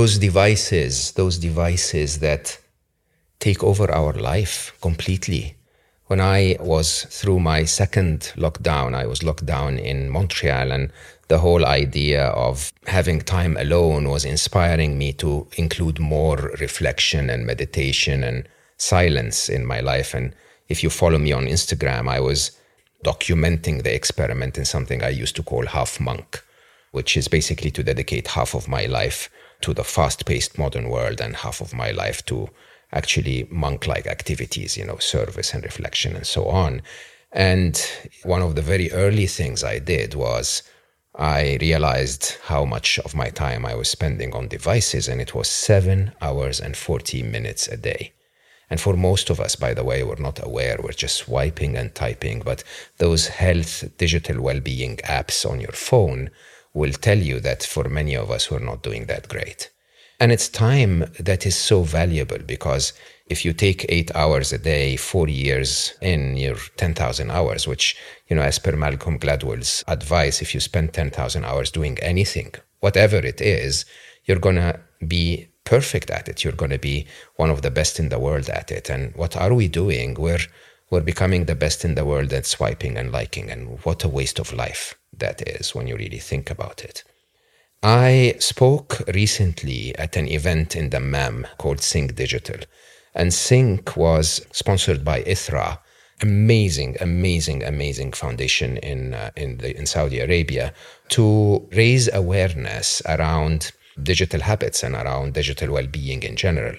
Those devices, those devices that take over our life completely. When I was through my second lockdown, I was locked down in Montreal, and the whole idea of having time alone was inspiring me to include more reflection and meditation and silence in my life. And if you follow me on Instagram, I was documenting the experiment in something I used to call half monk, which is basically to dedicate half of my life to the fast paced modern world and half of my life to actually monk like activities, you know, service and reflection and so on. And one of the very early things I did was I realized how much of my time I was spending on devices, and it was seven hours and 40 minutes a day. And for most of us, by the way, we're not aware, we're just swiping and typing, but those health digital well being apps on your phone will tell you that for many of us, we're not doing that great. And it's time that is so valuable because if you take eight hours a day, four years in, you're 10,000 hours, which, you know, as per Malcolm Gladwell's advice, if you spend 10,000 hours doing anything, whatever it is, you're going to be perfect at it. You're going to be one of the best in the world at it. And what are we doing? We're, we're becoming the best in the world at swiping and liking. And what a waste of life that is when you really think about it. I spoke recently at an event in Dammam called Sync Digital. And Sync was sponsored by ITHRA, amazing, amazing, amazing foundation in, uh, in, the, in Saudi Arabia, to raise awareness around digital habits and around digital well being in general.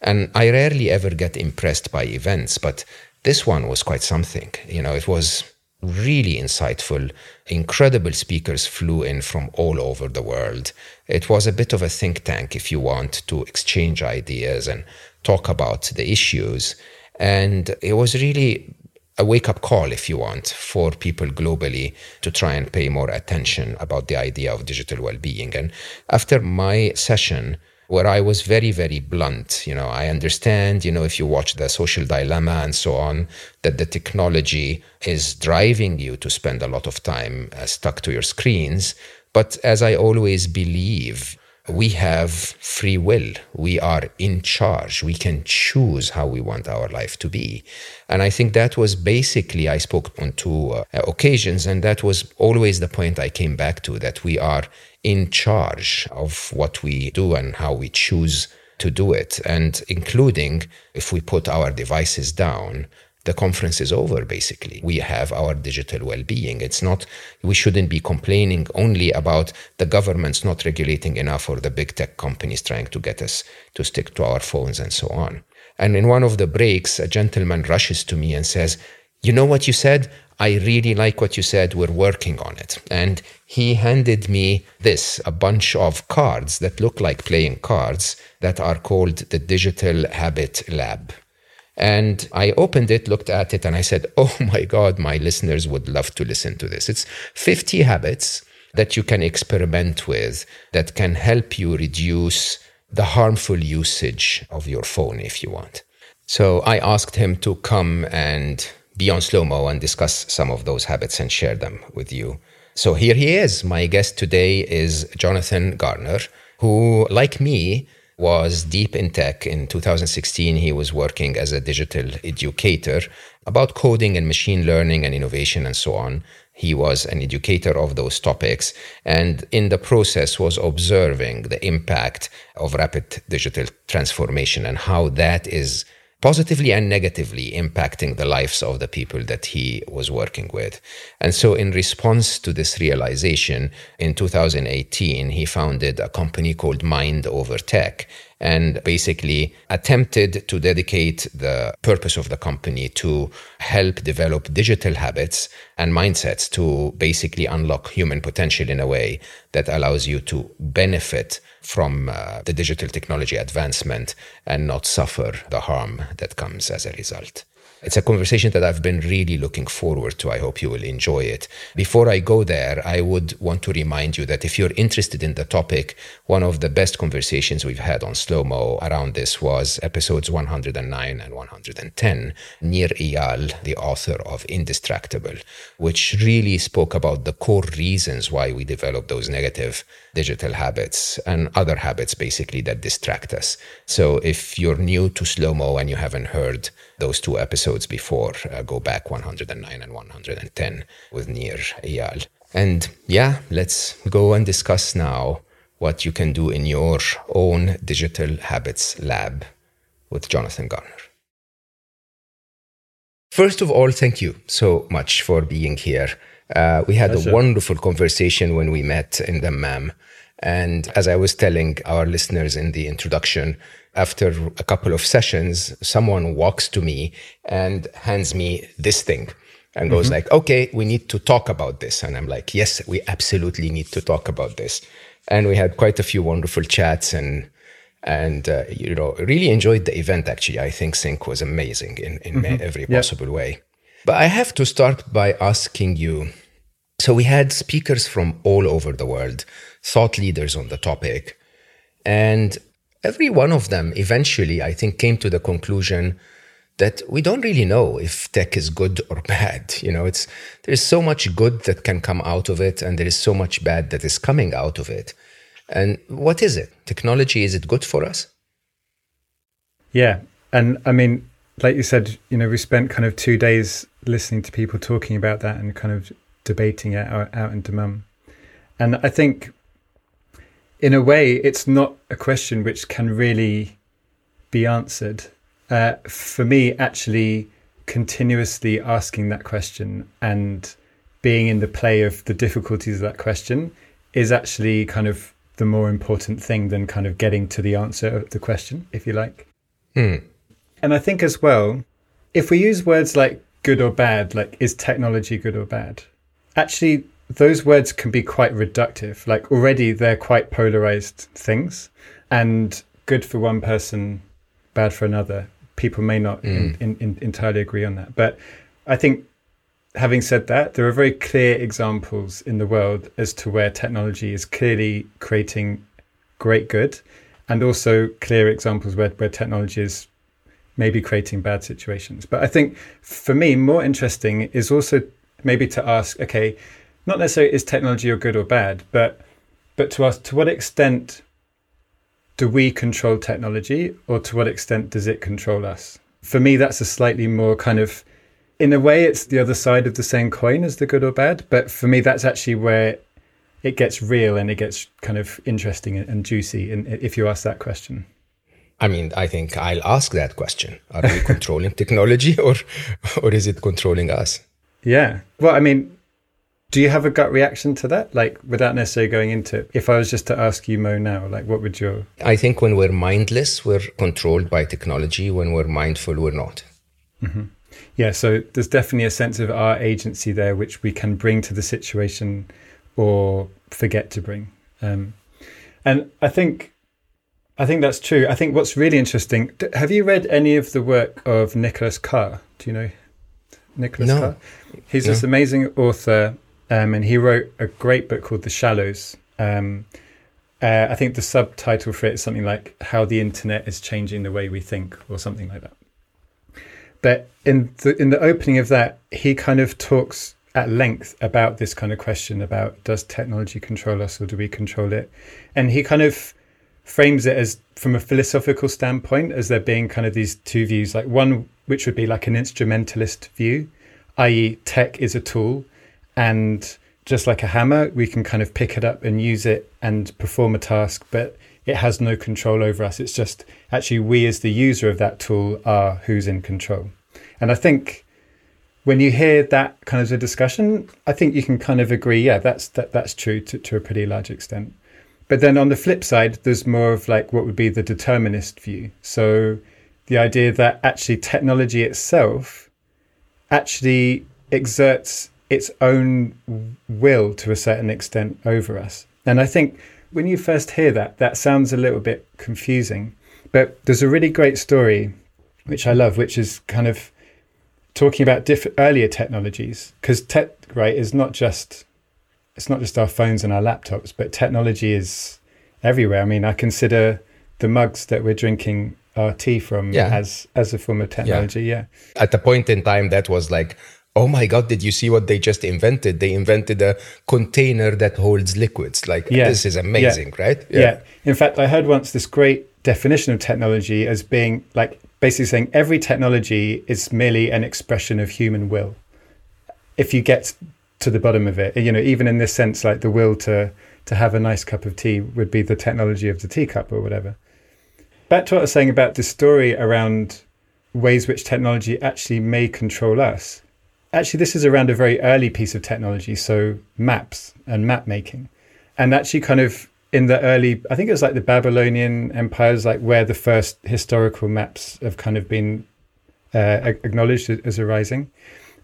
And I rarely ever get impressed by events, but this one was quite something. You know, it was really insightful. Incredible speakers flew in from all over the world. It was a bit of a think tank, if you want, to exchange ideas and talk about the issues. And it was really a wake up call, if you want, for people globally to try and pay more attention about the idea of digital well being. And after my session, where I was very, very blunt. You know, I understand, you know, if you watch the social dilemma and so on, that the technology is driving you to spend a lot of time uh, stuck to your screens. But as I always believe, we have free will. We are in charge. We can choose how we want our life to be. And I think that was basically, I spoke on two uh, occasions, and that was always the point I came back to that we are in charge of what we do and how we choose to do it. And including if we put our devices down, the conference is over basically. We have our digital well being. It's not, we shouldn't be complaining only about the governments not regulating enough or the big tech companies trying to get us to stick to our phones and so on. And in one of the breaks, a gentleman rushes to me and says, You know what you said? I really like what you said. We're working on it. And he handed me this a bunch of cards that look like playing cards that are called the Digital Habit Lab. And I opened it, looked at it, and I said, Oh my God, my listeners would love to listen to this. It's 50 habits that you can experiment with that can help you reduce the harmful usage of your phone if you want. So I asked him to come and be on slow mo and discuss some of those habits and share them with you. So here he is. My guest today is Jonathan Garner, who, like me, was deep in tech. In 2016, he was working as a digital educator about coding and machine learning and innovation and so on. He was an educator of those topics and in the process was observing the impact of rapid digital transformation and how that is positively and negatively impacting the lives of the people that he was working with. And so, in response to this realization, in 2018, he founded a company called Mind Over Tech. and basically attempted to dedicate the purpose of the company to help develop digital habits and mindsets to basically unlock human potential in a way that allows you to benefit from uh, the digital technology advancement and not suffer the harm that comes as a result. It's a conversation that I've been really looking forward to. I hope you will enjoy it. Before I go there, I would want to remind you that if you're interested in the topic, one of the best conversations we've had on slow mo around this was episodes 109 and 110. Nir Eyal, the author of Indistractable, which really spoke about the core reasons why we develop those negative digital habits and other habits basically that distract us. So if you're new to slow mo and you haven't heard those two episodes before. Uh, go back 109 and 110 with Nir Eyal. And yeah, let's go and discuss now what you can do in your own digital habits lab with Jonathan Garner. First of all, thank you so much for being here. Uh, we had a wonderful conversation when we met in the Dammam. And as I was telling our listeners in the introduction, after a couple of sessions, someone walks to me and hands me this thing and goes mm-hmm. like, okay, we need to talk about this. And I'm like, yes, we absolutely need to talk about this. And we had quite a few wonderful chats and, and uh, you know, really enjoyed the event. Actually, I think Sync was amazing in, in mm-hmm. every possible yep. way. But I have to start by asking you. So we had speakers from all over the world, thought leaders on the topic. And every one of them eventually, I think, came to the conclusion that we don't really know if tech is good or bad. You know, it's there's so much good that can come out of it, and there is so much bad that is coming out of it. And what is it? Technology is it good for us? Yeah, and I mean, like you said, you know, we spent kind of two days listening to people talking about that and kind of debating it out, out in Dammam. And I think in a way, it's not a question which can really be answered. Uh, for me, actually, continuously asking that question and being in the play of the difficulties of that question is actually kind of the more important thing than kind of getting to the answer of the question, if you like. Mm. And I think as well, if we use words like good or bad, like is technology good or bad? Actually, those words can be quite reductive. Like already they're quite polarized things and good for one person, bad for another. People may not mm. in, in, in entirely agree on that. But I think having said that, there are very clear examples in the world as to where technology is clearly creating great good and also clear examples where, where technology is maybe creating bad situations. But I think for me, more interesting is also maybe to ask, okay, not necessarily is technology or good or bad, but but to us, to what extent do we control technology, or to what extent does it control us? For me, that's a slightly more kind of, in a way, it's the other side of the same coin as the good or bad. But for me, that's actually where it gets real and it gets kind of interesting and juicy. And if you ask that question. I mean, I think I'll ask that question. Are we controlling technology or or is it controlling us? Yeah. Well, I mean, do you have a gut reaction to that? Like, without necessarily going into it, if I was just to ask you, Mo, now, like, what would your. I think when we're mindless, we're controlled by technology. When we're mindful, we're not. Mm-hmm. Yeah, so there's definitely a sense of our agency there, which we can bring to the situation or forget to bring. Um, and I think. I think that's true. I think what's really interesting. Have you read any of the work of Nicholas Carr? Do you know Nicholas no. Carr? He's no. this amazing author um, and he wrote a great book called The Shallows. Um, uh, I think the subtitle for it is something like "How the Internet is Changing the Way We Think" or something like that. But in the in the opening of that, he kind of talks at length about this kind of question about does technology control us or do we control it? And he kind of frames it as from a philosophical standpoint as there being kind of these two views, like one which would be like an instrumentalist view, i.e., tech is a tool and just like a hammer, we can kind of pick it up and use it and perform a task, but it has no control over us. It's just actually we, as the user of that tool, are who's in control. And I think when you hear that kind of a discussion, I think you can kind of agree, yeah, that's that, that's true to, to a pretty large extent. But then on the flip side, there's more of like what would be the determinist view. So the idea that actually technology itself actually exerts its own will to a certain extent over us. And I think when you first hear that, that sounds a little bit confusing. But there's a really great story, which I love, which is kind of talking about diff- earlier technologies. Because tech, right, is not just it's not just our phones and our laptops, but technology is everywhere. I mean, I consider the mugs that we're drinking our tea from Yeah. as as a form of technology. Yeah. At a point in time, that was like, oh my God, did you see what they just invented? They invented a container that holds liquids. Like, Yeah. this is amazing, right? Yeah. In fact, I heard once this great definition of technology as being like basically saying every technology is merely an expression of human will. If you get to the bottom of it, you know, even in this sense, like the will to to have a nice cup of tea would be the technology of the teacup or whatever. Back to what I was saying about the story around ways which technology actually may control us. Actually, this is around a very early piece of technology, so maps and map making and actually kind of in the early i think it was like the babylonian empires like where the first historical maps have kind of been uh, acknowledged as- arising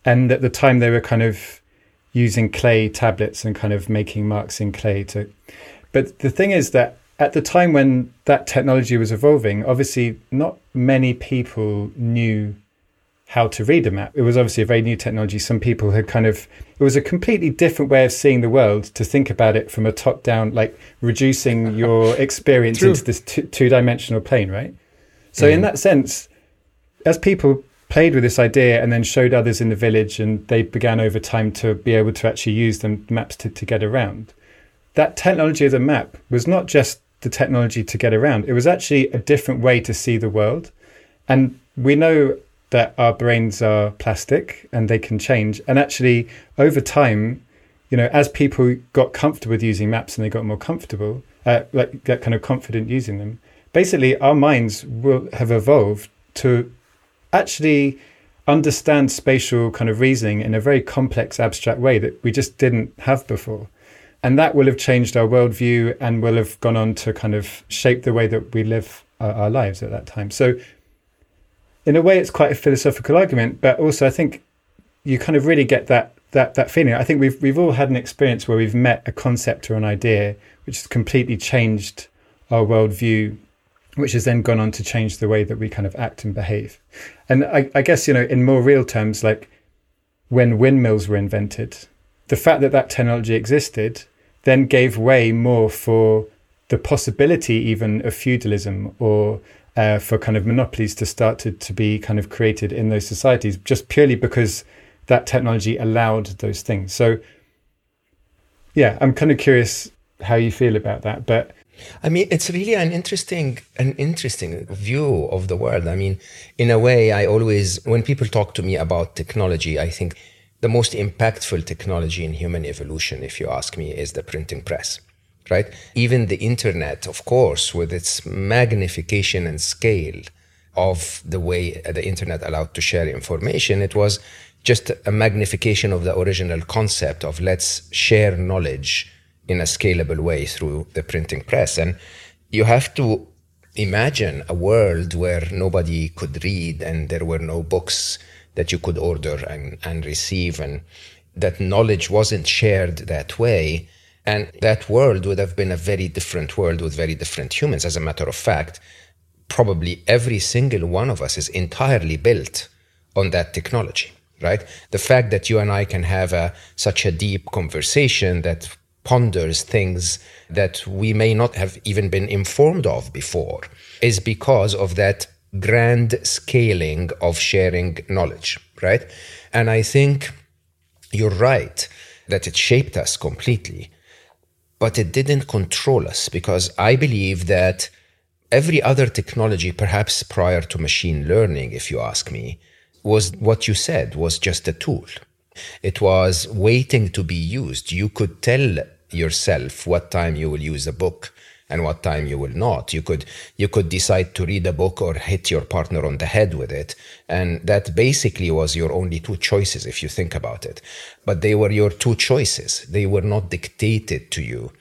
and at the time they were kind of using clay tablets and kind of making marks in clay to but the thing is that at the time when that technology was evolving obviously not many people knew how to read a map. It was obviously a very new technology. Some people had kind of, it was a completely different way of seeing the world to think about it from a top down, like reducing your experience into this t- two dimensional plane, right? So, in mm. that sense, as people played with this idea and then showed others in the village, and they began over time to be able to actually use the maps to, to get around, that technology of the map was not just the technology to get around, it was actually a different way to see the world. And we know that our brains are plastic and they can change. And actually, over time, you know, as people got comfortable with using maps and they got more comfortable, uh, like get kind of confident using them, basically our minds will have evolved to actually understand spatial kind of reasoning in a very complex, abstract way that we just didn't have before. And that will have changed our worldview and will have gone on to kind of shape the way that we live our, our lives at that time. So, in a way, it's quite a philosophical argument, but also I think you kind of really get that that that feeling. I think we've we've all had an experience where we've met a concept or an idea which has completely changed our worldview, which has then gone on to change the way that we kind of act and behave. And I, I guess you know, in more real terms, like when windmills were invented, the fact that that technology existed then gave way more for the possibility even of feudalism or uh, for kind of monopolies to start to, to be kind of created in those societies just purely because that technology allowed those things. So, yeah, I'm kind of curious how you feel about that. But I mean, it's really an interesting, an interesting view of the world. I mean, in a way, I always, when people talk to me about technology, I think the most impactful technology in human evolution, if you ask me, is the printing press, right? Even the internet, of course, with its magnification and scale of the way the internet allowed to share information, it was just a magnification of the original concept of let's share knowledge in a scalable way through the printing press. And you have to imagine a world where nobody could read and there were no books that you could order and, and receive, and that knowledge wasn't shared that way. And that world would have been a very different world with very different humans. As a matter of fact, probably every single one of us is entirely built on that technology, right? The fact that you and I can have a, such a deep conversation that ponders things that we may not have even been informed of before is because of that grand scaling of sharing knowledge, right? And I think you're right that it shaped us completely, but it didn't control us because I believe that every other technology, perhaps prior to machine learning, if you ask me, was what you said was just a tool. It was waiting to be used. You could tell yourself what time you will use a book and what time you will not. You could you could decide to read a book or hit your partner on the head with it, and that basically was your only two choices if you think about it. But they were your two choices. They were not dictated to you.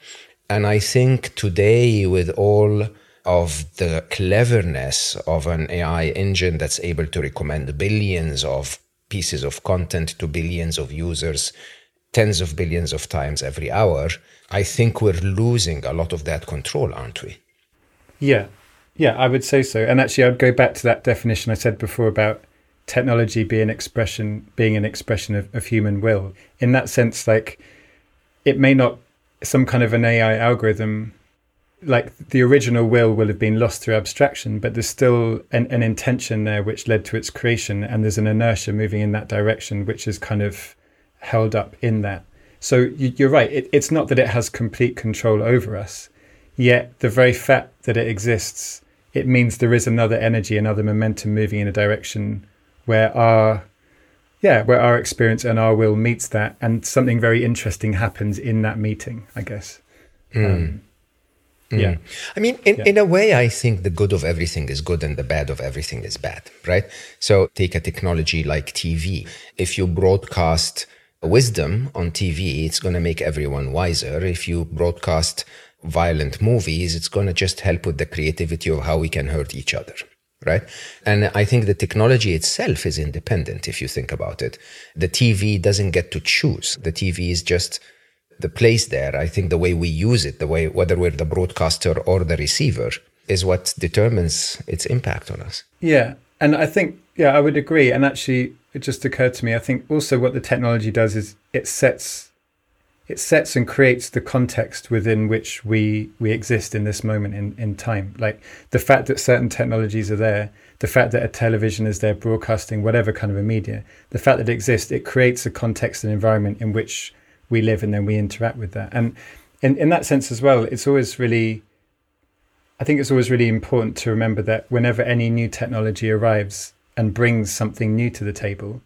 And I think today, with all of the cleverness of an AI engine that's able to recommend billions of pieces of content to billions of users, tens of billions of times every hour, I think we're losing a lot of that control, aren't we? Yeah. Yeah, I would say so. And actually, I'd go back to that definition I said before about technology being expression, being an expression of, of human will. In that sense, like it may not some kind of an AI algorithm, like the original will will have been lost through abstraction, but there's still an, an intention there which led to its creation, and there's an inertia moving in that direction, which is kind of held up in that. So you, are right. It, it's not that it has complete control over us, yet the very fact that it exists, it means there is another energy, another momentum moving in a direction where our yeah, where our experience and our will meets that, and something very interesting happens in that meeting. I guess. Mm. Um, mm. Yeah. I mean, in, yeah. in a way, I think the good of everything is good and the bad of everything is bad, right? So take a technology like TV. If you broadcast wisdom on TV, it's going to make everyone wiser. If you broadcast violent movies, it's going to just help with the creativity of how we can hurt each other right? And I think the technology itself is independent if you think about it. The TV doesn't get to choose. The TV is just the place there. I think the way we use it, the way whether we're the broadcaster or the receiver, is what determines its impact on us. Yeah. And I think, yeah, I would agree. And actually, it just occurred to me, I think also what the technology does is it sets it sets and creates the context within which we we exist in this moment in, in time. Like the fact that certain technologies are there, the fact that a television is there broadcasting whatever kind of a media, the fact that it exists, it creates a context and environment in which we live and then we interact with that. And in, in that sense as well, it's always really I think it's always really important to remember that whenever any new technology arrives and brings something new to the table,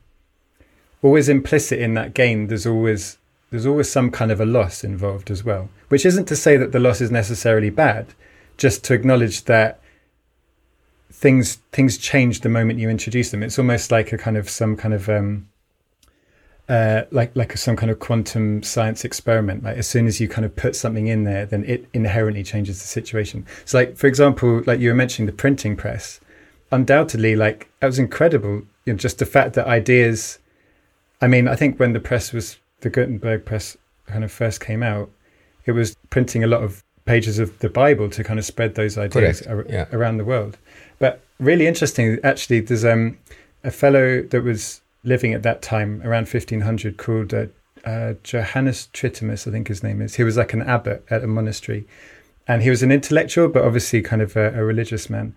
always implicit in that gain, there's always there's always some kind of a loss involved as well, which isn't to say that the loss is necessarily bad, just to acknowledge that things things change the moment you introduce them. It's almost like a kind of some kind of um, uh, like like some kind of quantum science experiment. Like as soon as you kind of put something in there, then it inherently changes the situation. So, like for example, like you were mentioning the printing press, undoubtedly, like that was incredible. You know, just the fact that ideas. I mean, I think when the press was the Gutenberg press kind of first came out, it was printing a lot of pages of the Bible to kind of spread those ideas ar- yeah. around the world. But really interesting, actually, there's um, a fellow that was living at that time around 1500 called uh, uh, Johannes Trithemius, I think his name is. He was like an abbot at a monastery. And he was an intellectual, but obviously kind of a, a religious man.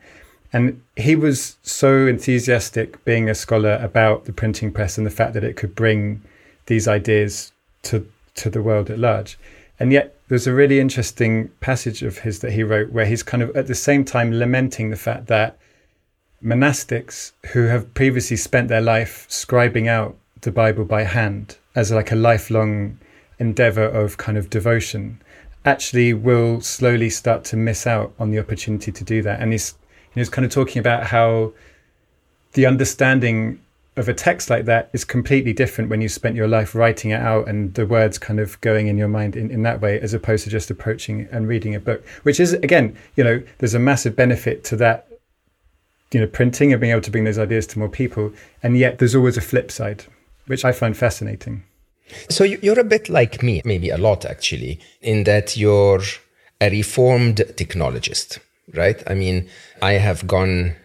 And he was so enthusiastic being a scholar about the printing press and the fact that it could bring these ideas to to the world at large. And yet there's a really interesting passage of his that he wrote where he's kind of at the same time lamenting the fact that monastics who have previously spent their life scribing out the Bible by hand as like a lifelong endeavor of kind of devotion actually will slowly start to miss out on the opportunity to do that. And he's, he's kind of talking about how the understanding of a text like that is completely different when you spent your life writing it out and the words kind of going in your mind in, in that way as opposed to just approaching and reading a book which is again you know there's a massive benefit to that you know printing and being able to bring those ideas to more people. And yet there's always a flip side which i find fascinating. So you're a bit like me maybe a lot actually in that you're a reformed technologist right i mean i have gone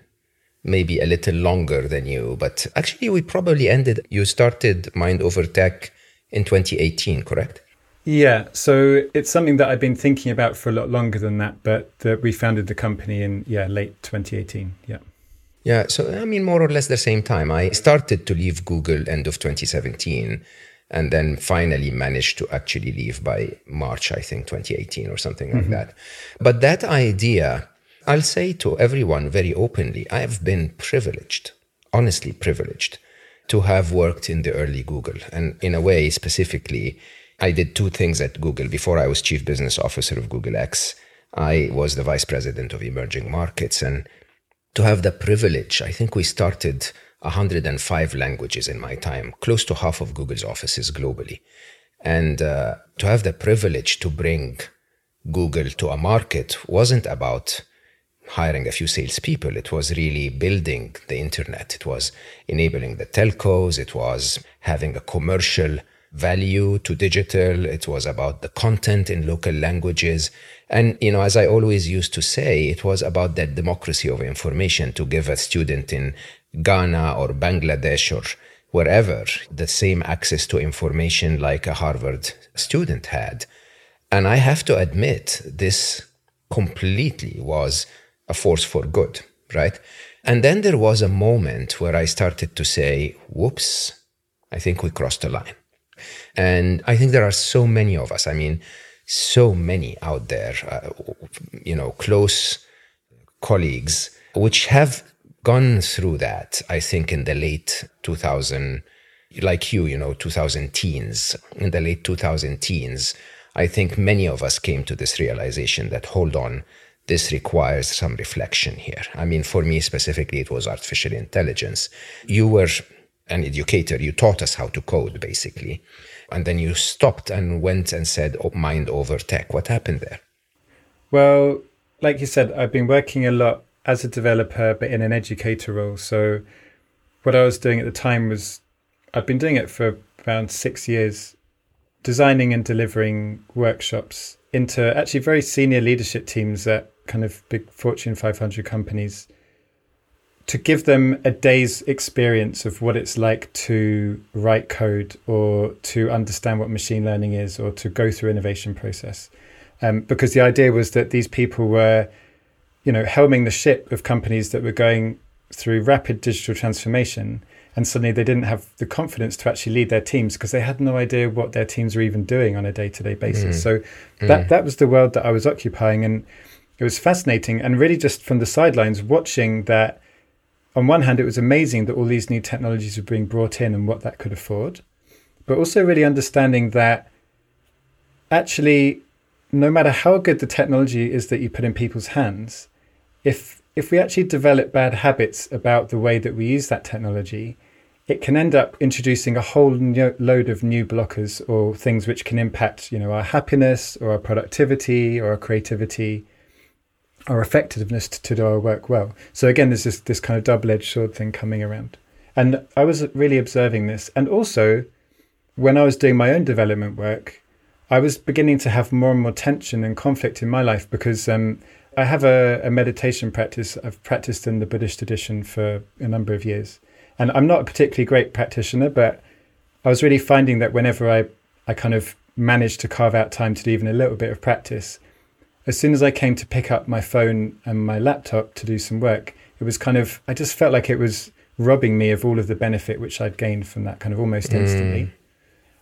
maybe a little longer than you, but actually, we probably ended. You started Mind Over Tech in 2018, correct? Yeah, so it's something that I've been thinking about for a lot longer than that, but we founded the company in yeah late 2018. Yeah. Yeah, so I mean, more or less the same time. I started to leave Google end of 2017, and then finally managed to actually leave by March, I think, 2018 or something like mm-hmm. that. But that idea I'll say to everyone very openly, I have been privileged, honestly privileged, to have worked in the early Google. And in a way, specifically, I did two things at Google. Before I was chief business officer of Google X, I was the vice president of emerging markets. And to have the privilege, I think we started 105 languages in my time, close to half of Google's offices globally. And uh, to have the privilege to bring Google to a market wasn't about hiring a few salespeople. It was really building the internet. It was enabling the telcos. It was having a commercial value to digital. It was about the content in local languages. And, you know, as I always used to say, it was about that democracy of information to give a student in Ghana or Bangladesh or wherever the same access to information like a Harvard student had. And I have to admit, this completely was a force for good, right? And then there was a moment where I started to say, whoops, I think we crossed the line. And I think there are so many of us. I mean, so many out there, uh, you know, close colleagues, which have gone through that, I think, in the late 2000, like you, you know, 2000 teens, in the late 2000 teens, I think many of us came to this realization that, hold on, this requires some reflection here. I mean, for me specifically, it was artificial intelligence. You were an educator, you taught us how to code, basically. And then you stopped and went and said, oh, mind over tech. What happened there? Well, like you said, I've been working a lot as a developer, but in an educator role. So, what I was doing at the time was I've been doing it for around six years, designing and delivering workshops into actually very senior leadership teams at kind of big Fortune 500 companies to give them a day's experience of what it's like to write code or to understand what machine learning is or to go through innovation process. Um, because the idea was that these people were, you know, helming the ship of companies that were going through rapid digital transformation and suddenly they didn't have the confidence to actually lead their teams because they had no idea what their teams were even doing on a day-to-day basis. Mm. So that mm. that was the world that I was occupying and it was fascinating and really just from the sidelines watching that on one hand, it was amazing that all these new technologies were being brought in and what that could afford, but also really understanding that actually, no matter how good the technology is that you put in people's hands, if if we actually develop bad habits about the way that we use that technology, it can end up introducing a whole load of new blockers or things which can impact, you know, our happiness or our productivity or our creativity our effectiveness to, to do our work well. So again, there's this this kind of double edged sword thing coming around, and I was really observing this, and also when I was doing my own development work, I was beginning to have more and more tension and conflict in my life because um, I have a, a, meditation practice. I've practiced in the Buddhist tradition for a number of years, and I'm not a particularly great practitioner, but I was really finding that whenever I I kind of managed to carve out time to do even a little bit of practice, as soon as I came to pick up my phone and my laptop to do some work, it was kind of, I just felt like it was robbing me of all of the benefit which I'd gained from that kind of almost mm. instantly.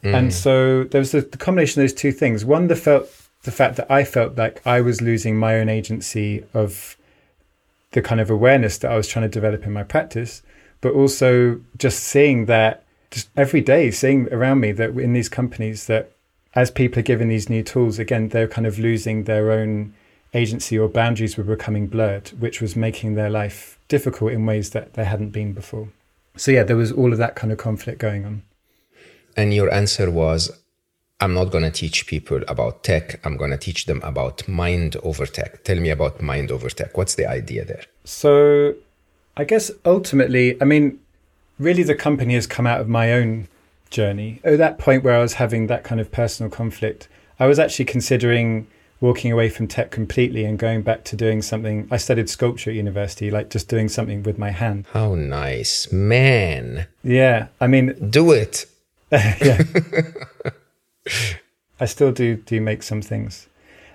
Mm. And so there was the, the, combination of those two things. One, the felt the fact that I felt like I was losing my own agency of the kind of awareness that I was trying to develop in my practice, but also just seeing that just every day, seeing around me that in these companies that as people are given these new tools, again, they're kind of losing their own agency or boundaries were becoming blurred, which was making their life difficult in ways that they hadn't been before. So, yeah, there was all of that kind of conflict going on. And your answer was I'm not going to teach people about tech. I'm going to teach them about mind over tech. Tell me about mind over tech. What's the idea there? So, I guess ultimately, I mean, really the company has come out of my own journey. At that point where I was having that kind of personal conflict, I was actually considering walking away from tech completely and going back to doing something. I studied sculpture at university, like just doing something with my hand. How nice, man. Yeah, I mean, do it. yeah. I still do do make some things.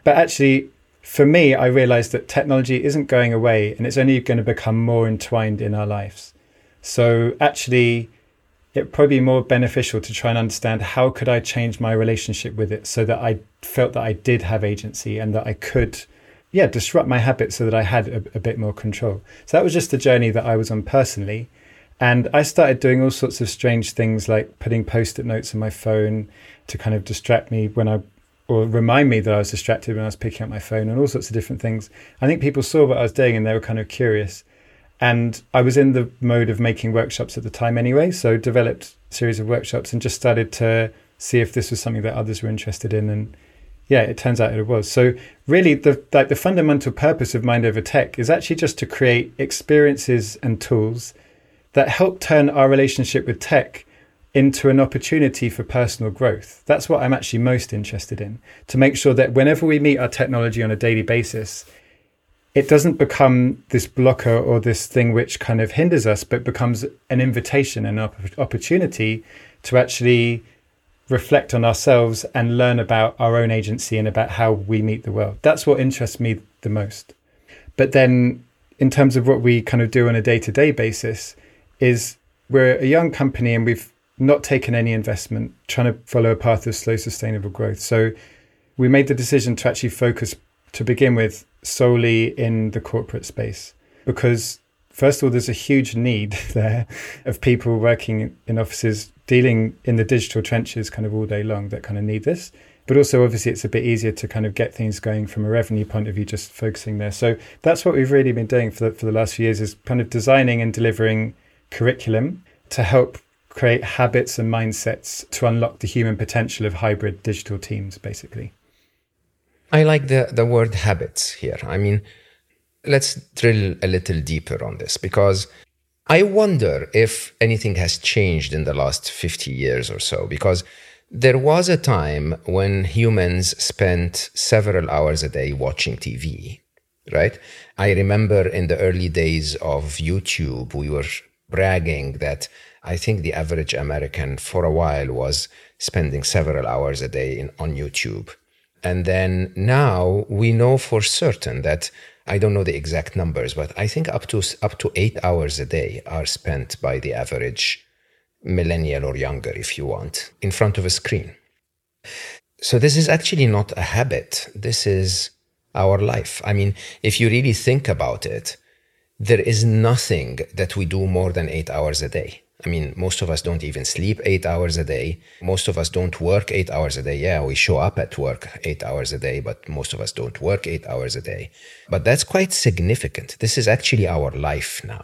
But actually for me, I realized that technology isn't going away and it's only going to become more entwined in our lives. So actually it'd probably be more beneficial to try and understand how could I change my relationship with it so that I felt that I did have agency and that I could, yeah, disrupt my habits so that I had a, a bit more control. So that was just the journey that I was on personally. And I started doing all sorts of strange things like putting post it notes on my phone to kind of distract me when I, or remind me that I was distracted when I was picking up my phone and all sorts of different things. I think people saw what I was doing and they were kind of curious. And I was in the mode of making workshops at the time anyway, so developed a series of workshops and just started to see if this was something that others were interested in. And yeah, it turns out it was. So really, the like the fundamental purpose of Mind Over Tech is actually just to create experiences and tools that help turn our relationship with tech into an opportunity for personal growth. That's what I'm actually most interested in. To make sure that whenever we meet our technology on a daily basis, it doesn't become this blocker or this thing which kind of hinders us, but becomes an invitation an opportunity to actually reflect on ourselves and learn about our own agency and about how we meet the world. That's what interests me the most. But then, in terms of what we kind of do on a day to day basis, is we're a young company and we've not taken any investment, trying to follow a path of slow, sustainable growth. So we made the decision to actually focus to begin with solely in the corporate space because first of all, there's a huge need there of people working in offices dealing in the digital trenches kind of all day long that kind of need this. But also, obviously, it's a bit easier to kind of get things going from a revenue point of view, just focusing there. So that's what we've really been doing for the, for the last few years is kind of designing and delivering curriculum to help create habits and mindsets to unlock the human potential of hybrid digital teams, basically. I like the, the word habits here. I mean, let's drill a little deeper on this because I wonder if anything has changed in the last 50 years or so, because there was a time when humans spent several hours a day watching TV, right? I remember in the early days of YouTube, we were bragging that I think the average American for a while was spending several hours a day in, on YouTube. And then now we know for certain that I don't know the exact numbers, but I think up to up to eight hours a day are spent by the average millennial or younger, if you want, in front of a screen. So this is actually not a habit. This is our life. I mean, if you really think about it, there is nothing that we do more than eight hours a day. I mean, most of us don't even sleep eight hours a day. Most of us don't work eight hours a day. Yeah, we show up at work eight hours a day, but most of us don't work eight hours a day. But that's quite significant. This is actually our life now.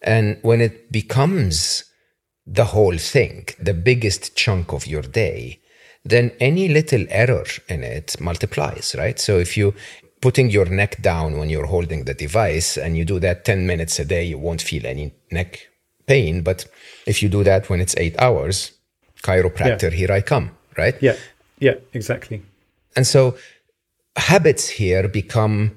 And when it becomes the whole thing, the biggest chunk of your day, then any little error in it multiplies, right? So if you putting your neck down when you're holding the device and you do that 10 minutes a day, you won't feel any neck pain. But if you do that when it's eight hours, chiropractor, yeah. here I come, right? Yeah, yeah, exactly. And so habits here become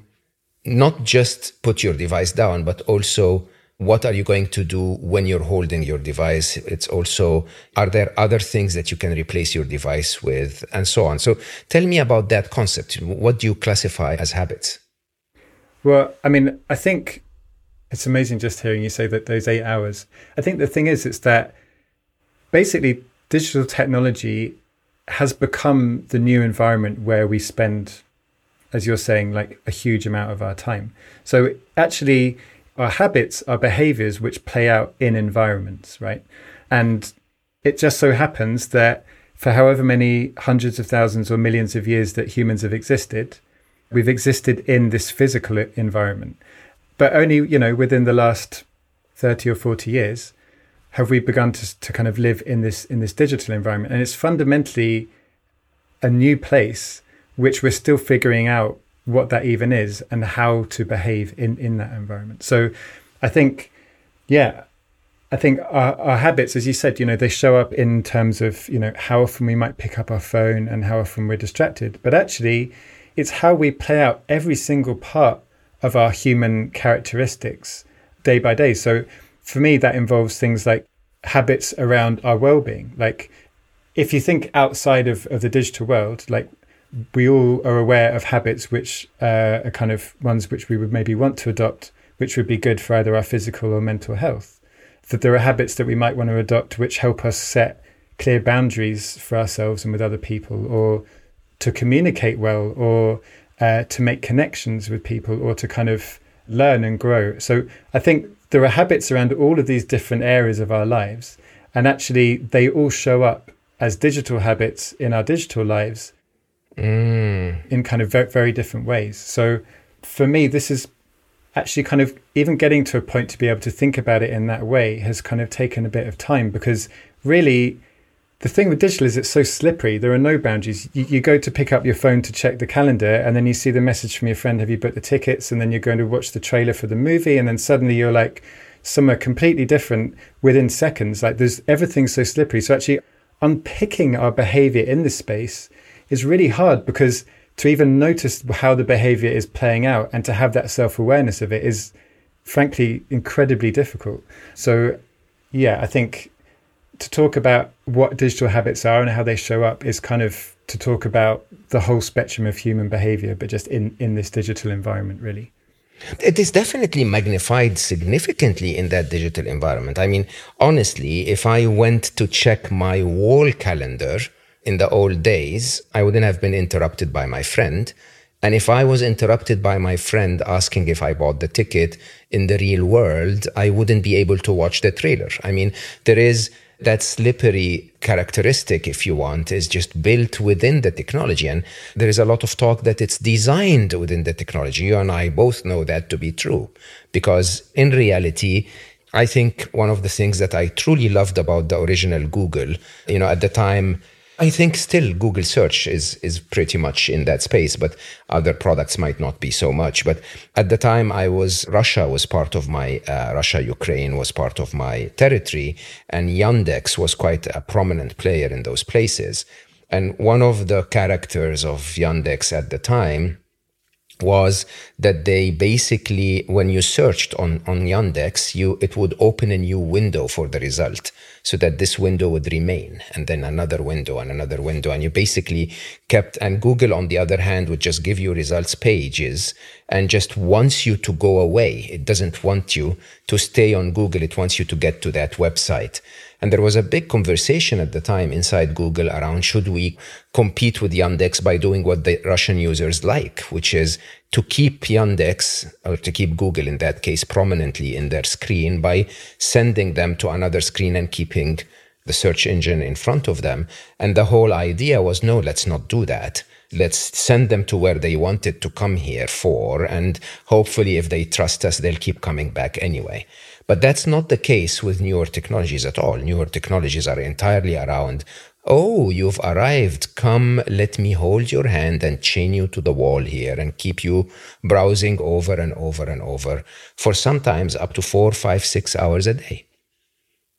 not just put your device down, but also what are you going to do when you're holding your device? It's also, are there other things that you can replace your device with, and so on? So tell me about that concept. What do you classify as habits? Well, I mean, I think it's amazing just hearing you say that those eight hours. I think the thing is, it's that basically digital technology has become the new environment where we spend, as you're saying, like a huge amount of our time. So actually, our habits are behaviors which play out in environments, right? And it just so happens that for however many hundreds of thousands or millions of years that humans have existed, we've existed in this physical environment but only you know within the last 30 or 40 years have we begun to, to kind of live in this in this digital environment. And it's fundamentally a new place which we're still figuring out what that even is and how to behave in in that environment. So i think yeah i think our, our habits as you said you know they show up in terms of you know how often we might pick up our phone and how often we're distracted. But actually it's how we play out every single part of our human characteristics day by day. So for me, that involves things like habits around our well being. Like if you think outside of, of the digital world, like we all are aware of habits which uh, are kind of ones which we would maybe want to adopt, which would be good for either our physical or mental health. That there are habits that we might want to adopt which help us set clear boundaries for ourselves and with other people, or to communicate well, or uh, to make connections with people or to kind of learn and grow. So I think there are habits around all of these different areas of our lives. And actually, they all show up as digital habits in our digital lives mm. in kind of very, very different ways. So for me, this is actually kind of even getting to a point to be able to think about it in that way has kind of taken a bit of time because really the thing with digital is it's so slippery. There are no boundaries. You, you, go to pick up your phone to check the calendar, and then you see the message from your friend, "Have you booked the tickets?" And then you're going to watch the trailer for the movie, and then suddenly you're like somewhere completely different within seconds. Like there's everything's so slippery. So actually, unpicking our behavior in this space is really hard because to even notice how the behavior is playing out and to have that self awareness of it is, frankly, incredibly difficult. So, yeah, I think to talk about what digital habits are and how they show up is kind of to talk about the whole spectrum of human behavior, but just in, in this digital environment, really. It is definitely magnified significantly in that digital environment. I mean, honestly, if I went to check my wall calendar in the old days, I wouldn't have been interrupted by my friend. And if I was interrupted by my friend asking if I bought the ticket in the real world, I wouldn't be able to watch the trailer. I mean, there is that slippery characteristic, if you want, is just built within the technology. And there is a lot of talk that it's designed within the technology. You and I both know that to be true because in reality, I think one of the things that I truly loved about the original Google, you know, at the time, I think still Google search is is pretty much in that space, but other products might not be so much. But at the time, I was Russia was part of my uh, Russia Ukraine was part of my territory, and Yandex was quite a prominent player in those places. And one of the characters of Yandex at the time was that they basically when you searched on on Yandex you it would open a new window for the result so that this window would remain and then another window and another window. And you basically kept and Google on the other hand would just give you results pages. And just wants you to go away. It doesn't want you to stay on Google. It wants you to get to that website and there was a big conversation at the time inside Google around should we compete with Yandex by doing what the Russian users like, which is to keep Yandex or to keep Google in that case prominently in their screen by sending them to another screen and keeping the search engine in front of them. And the whole idea was no, let's not do that. Let's send them to where they wanted to come here for. And hopefully, if they trust us, they'll keep coming back anyway. But that's not the case with newer technologies at all. Newer technologies are entirely around Oh, you've arrived. Come, let me hold your hand and chain you to the wall here and keep you browsing over and over and over for sometimes up to four, five, six hours a day.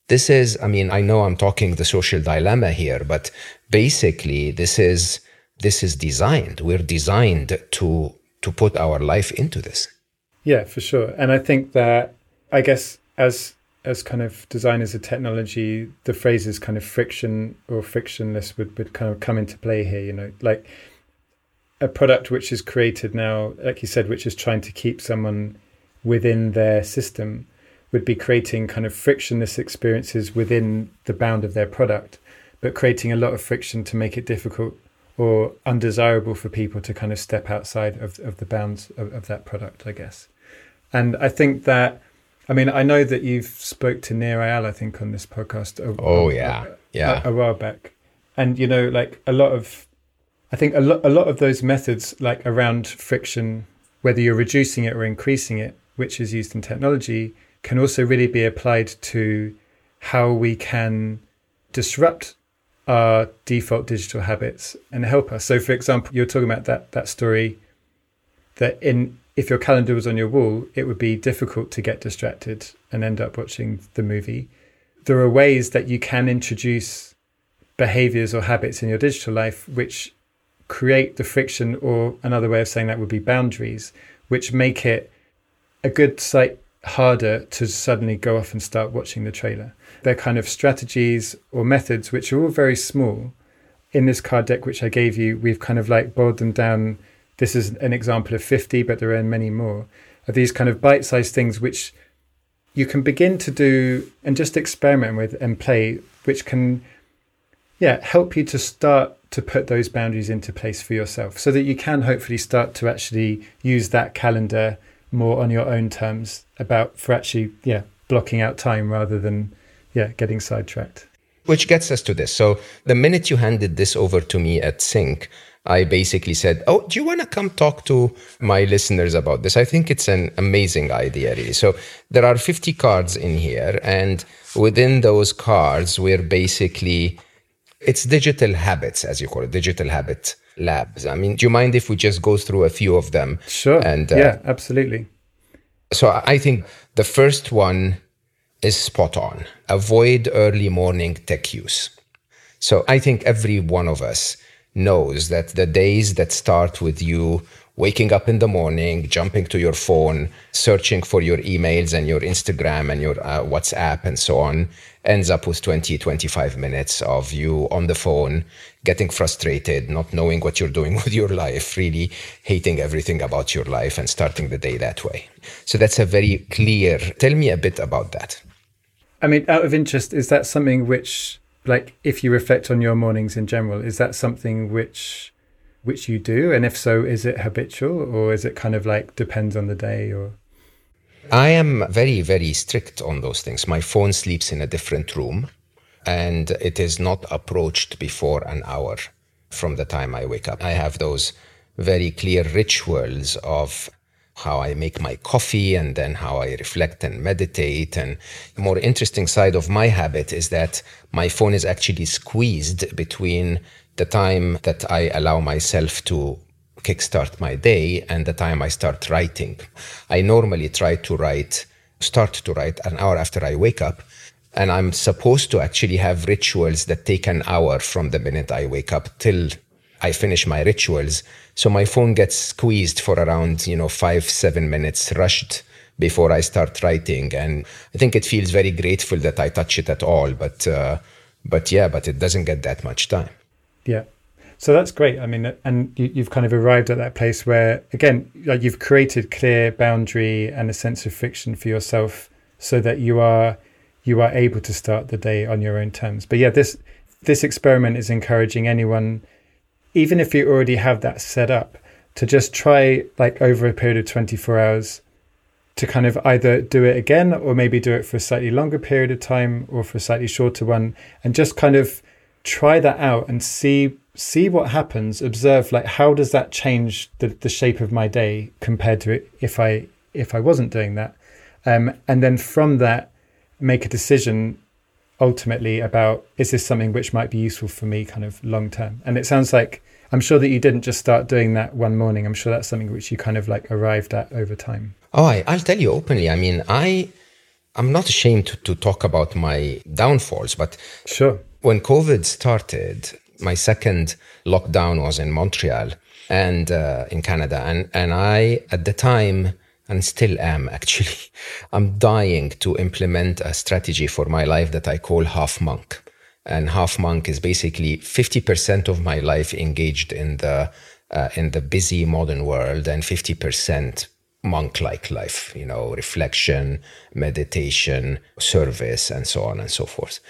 This is, I mean, I know I'm talking the social dilemma here, but basically this is this is designed. We're designed to to put our life into this. Yeah, for sure. And I think that I guess as as kind of designers of technology, the phrases kind of friction or frictionless would, would kind of come into play here. You know, like a product which is created now, like you said, which is trying to keep someone within their system, would be creating kind of frictionless experiences within the bound of their product, but creating a lot of friction to make it difficult or undesirable for people to kind of step outside of, of the bounds of, of that product, I guess. And I think that I mean, I know that you've spoke to Nir Eyal, I think, on this podcast. A, oh yeah, yeah, a, a, while back, and you know, like a lot of, I think a lot, a lot of those methods, like around friction, whether you're reducing it or increasing it, which is used in technology, can also really be applied to how we can disrupt our default digital habits and help us. So, for example, you're talking about that that story that in if your calendar was on your wall, it would be difficult to get distracted and end up watching the movie. There are ways that you can introduce behaviors or habits in your digital life which create the friction, or another way of saying that would be boundaries, which make it a good sight harder to suddenly go off and start watching the trailer. They're kind of strategies or methods which are all very small. In this card deck, which I gave you, we've kind of like boiled them down this is an example of 50, but there are many more of these kind of bite sized things which you can begin to do and just experiment with and play, which can, yeah, help you to start to put those boundaries into place for yourself so that you can hopefully start to actually use that calendar more on your own terms about for actually, yeah, blocking out time rather than, yeah, getting sidetracked. Which gets us to this. So the minute you handed this over to me at Sync, I basically said, Oh, do you want to come talk to my listeners about this? I think it's an amazing idea, really. So there are 50 cards in here, and within those cards, we're basically It's digital habits, as you call it, digital habit labs. I mean, do you mind if we just go through a few of them? Sure. And uh, yeah, absolutely. So I think the first one is spot on. Avoid early morning tech use. So I think every one of us knows that the days that start with you waking up in the morning, jumping to your phone, searching for your emails and your Instagram and your uh, WhatsApp and so on, ends up with 20, 25 minutes of you on the phone, getting frustrated, not knowing what you're doing with your life, really hating everything about your life and starting the day that way. So that's a very clear. Tell me a bit about that. I mean, out of interest, is that something which, like, if you reflect on your mornings in general, is that something which which you do? And if so, is it habitual or is it kind of like depends on the day or? I am very, very strict on those things. My phone sleeps in a different room and it is not approached before an hour from the time I wake up. I have those very clear rituals of how I make my coffee and then how I reflect and meditate. And the more interesting side of my habit is that my phone is actually squeezed between the time that I allow myself to kickstart my day and the time I start writing. I normally try to write, start to write an hour after I wake up. And I'm supposed to actually have rituals that take an hour from the minute I wake up till I finish my rituals. So my phone gets squeezed for around, you know, five, seven minutes, rushed before I start writing. And I think it feels very grateful that I touch it at all. But, uh, but yeah, but it doesn't get that much time. Yeah. So that's great. I mean, and you, have kind of arrived at that place where, again, like you've created clear boundary and a sense of friction for yourself, so that you are you are able to start the day on your own terms. But yeah, this this experiment is encouraging anyone, even if you already have that set up, to just try like over a period of twenty four hours, to kind of either do it again or maybe do it for a slightly longer period of time or for a slightly shorter one, and just kind of try that out and see see what happens. Observe like how does that change the, the shape of my day compared to it if i if i wasn't doing that? Um, and then from that make a decision ultimately about is this something which might be useful for me kind of long term? And it sounds like i'm sure that you didn't just start doing that one morning. I'm sure that's something which you kind of like arrived at over time. Oh I, i'll tell you openly. I mean i i'm not ashamed to, to talk about my downfalls but sure. when COVID started, my second lockdown was in Montreal and uh, in Canada, and and I at the time and still am actually, I'm dying to implement a strategy for my life that I call half monk. And half monk is basically 50% of my life engaged in the uh, in the busy modern world and 50% monk like life, you know, reflection, meditation, service, and so on and so forth.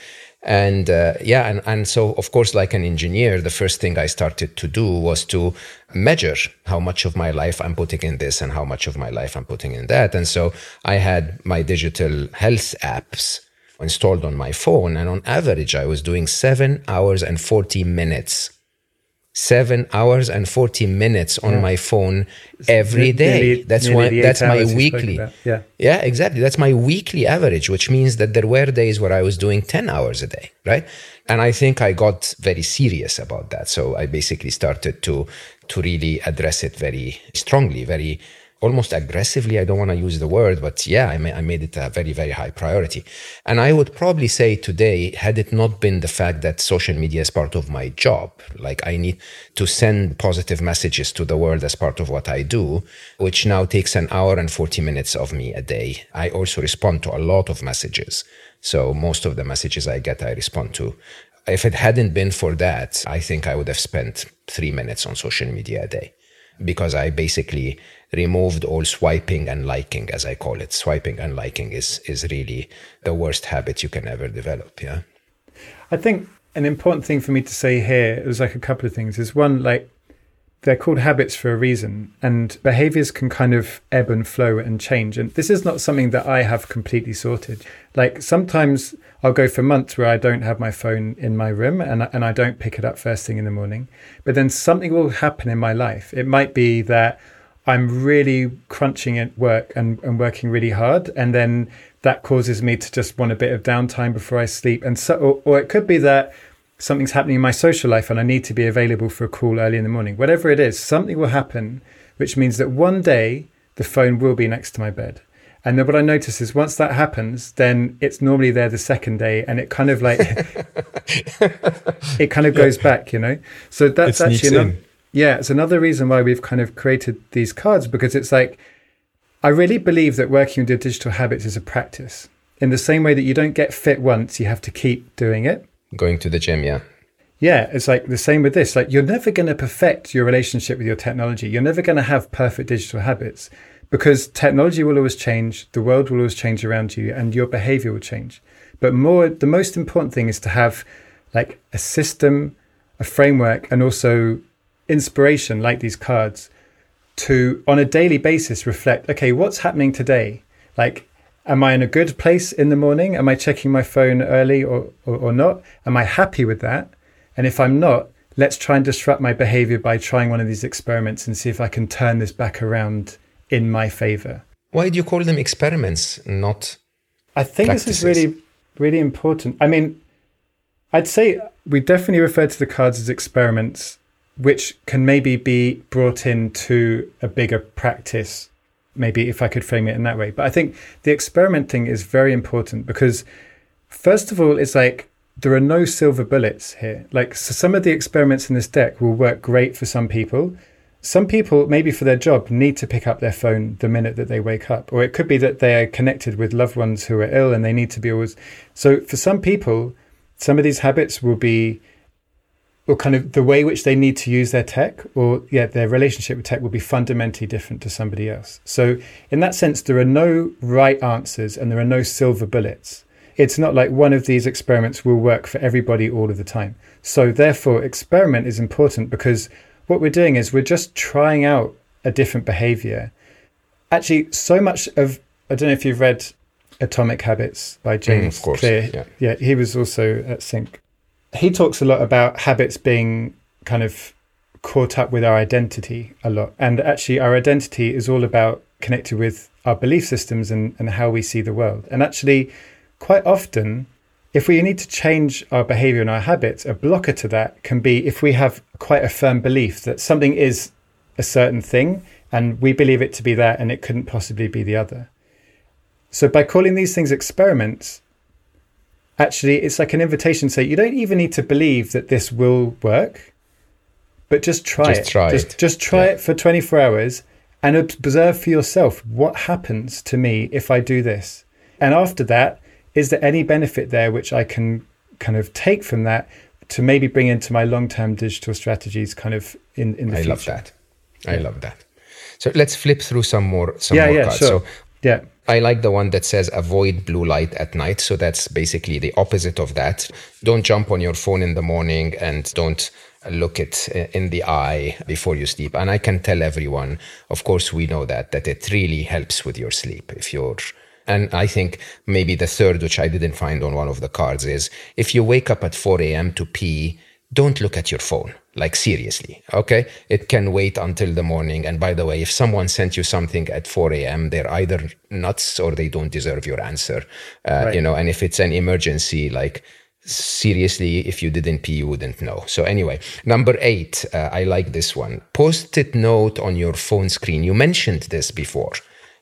And uh, yeah and, and so of course like an engineer the first thing i started to do was to measure how much of my life i'm putting in this and how much of my life i'm putting in that. And so i had my digital health apps installed on my phone and on average i was doing 7 hours and 40 minutes seven hours and 40 minutes on yeah. my phone every day. Nearly, that's why that's my weekly. Yeah. Yeah, exactly. That's my weekly average, which means that there were days where I was doing 10 hours a day, right? And I think I got very serious about that. So I basically started to to really address it very strongly, very almost aggressively. I don't want to use the word, but yeah, I, ma- I, made it a very, very high priority. And I would probably say today, had it not been the fact that social media is part of my job, like I need to send positive messages to the world as part of what I do, which now takes an hour and 40 minutes of me a day. I also respond to a lot of messages. So most of the messages I get, I respond to. If it hadn't been for that, I think I would have spent three minutes on social media a day because I basically removed all swiping and liking, as I call it. Swiping and liking is is really the worst habit you can ever develop. Yeah. I think an important thing for me to say here is like a couple of things. Is one like they're called habits for a reason, and behaviors can kind of ebb and flow and change. And this is not something that I have completely sorted. Like sometimes I'll go for months where I don't have my phone in my room and and I don't pick it up first thing in the morning. But then something will happen in my life. It might be that I'm really crunching at work and, and working really hard. And then that causes me to just want a bit of downtime before I sleep. And so, or, or it could be that something's happening in my social life and I need to be available for a call early in the morning. Whatever it is, something will happen, which means that one day the phone will be next to my bed. And then what I notice is once that happens, then it's normally there the second day, and it kind of like it kind of goes back, you know. So that's It actually another, yeah, it's another reason why we've kind of created these cards because it's like I really believe that working with your digital habits is a practice. In the same way that you don't get fit once, you have to keep doing it. Going to the gym, yeah. Yeah, it's like the same with this. Like, you're never going to perfect your relationship with your technology. You're never going to have perfect digital habits because technology will always change, the world will always change around you, and your behavior will change. But more, the most important thing is to have like a system, a framework, and also inspiration, like these cards, to on a daily basis reflect okay, what's happening today? Like, am I in a good place in the morning? Am I checking my phone early or, or, or not? Am I happy with that? And if I'm not, let's try and disrupt my behavior by trying one of these experiments and see if I can turn this back around in my favor. Why do you call them experiments, not I think this is really, really important. I mean, I'd say we definitely refer to the cards as experiments, which can maybe be brought into a bigger practice, maybe if I could frame it in that way. But I think the experiment thing is very important because, first of all, it's like there are no silver bullets here. Like, so some of the experiments in this deck will work great for some people. Some people, maybe for their job, need to pick up their phone the minute that they wake up. Or it could be that they are connected with loved ones who are ill and they need to be always. So for some people, some of these habits will be, or kind of the way which they need to use their tech, or yeah, their relationship with tech will be fundamentally different to somebody else. So in that sense, there are no right answers and there are no silver bullets. It's not like one of these experiments will work for everybody all of the time. So therefore, experiment is important because what we're doing is we're just trying out a different behavior. Actually, so much of I don't know if you've read Atomic Habits by mm, James of course, Clear. yeah. yeah, he was also at Sync. He talks a lot about habits being kind of caught up with our identity a lot. And actually, our identity is all about connected with our belief systems and, and how we see the world. And actually, quite often, if we need to change our behavior and our habits, a blocker to that can be if we have quite a firm belief that something is a certain thing and we believe it to be that and it couldn't possibly be the other. So by calling these things experiments, actually it's like an invitation to say you don't even need to believe that this will work, but just try Just it. try just it. just try Yeah. it for 24 hours and observe for yourself what happens to me if I do this. And after that, is there any benefit there which I can kind of take from that to maybe bring into my long-term digital strategies kind of in, in the I future? I love that. I love that. So let's flip through some more some Yeah, more yeah, cards. sure. So Yeah. I like the one that says avoid blue light at night. So that's basically the opposite of that. Don't jump on your phone in the morning and don't look it eh, in the eye before you sleep. And I can tell everyone, of course, we know that, that it really helps with your sleep. If you're, and I think maybe the third, which I didn't find on one of the cards is if you wake up at 4 a.m. to pee, don't look at your phone. Like seriously, okay? It can wait until the morning. And by the way, if someone sent you something at 4 a.m., they're either nuts or they don't deserve your answer. Uh, Right. You know, and if it's an emergency, like seriously, if you didn't pee, you wouldn't know. So anyway, number eight, uh, I like this one. Post-it note on your phone screen. You mentioned this before,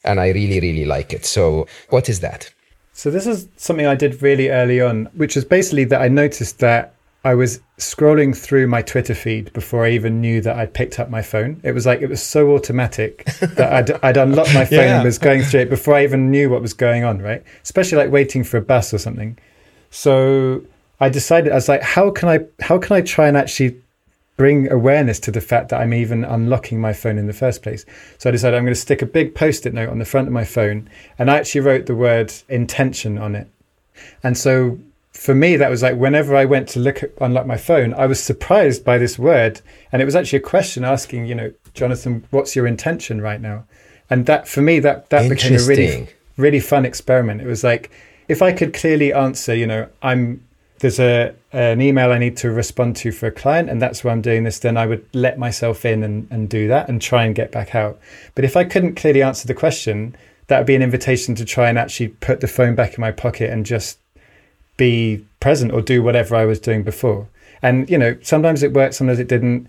and I really, really like it. So what is that? So this is something I did really early on, which is basically that I noticed that I was scrolling through my Twitter feed before I even knew that I'd picked up my phone. It was like it was so automatic that I'd, I'd unlocked my phone Yeah. and was going through it before I even knew what was going on, right? Especially like waiting for a bus or something. So I decided I was like, how can I how can I try and actually bring awareness to the fact that I'm even unlocking my phone in the first place. So I decided I'm going to stick a big post-it note on the front of my phone, and I actually wrote the word intention on it. And so for me, that was like whenever I went to look at, unlock my phone, I was surprised by this word, and it was actually a question asking, you know, Jonathan, what's your intention right now? And that for me, that that became a really really fun experiment. It was like if I could clearly answer, you know, I'm there's a an email I need to respond to for a client, and that's why I'm doing this. Then I would let myself in and, and do that and try and get back out. But if I couldn't clearly answer the question, that would be an invitation to try and actually put the phone back in my pocket and just be present or do whatever I was doing before. And, you know, sometimes it worked, sometimes it didn't.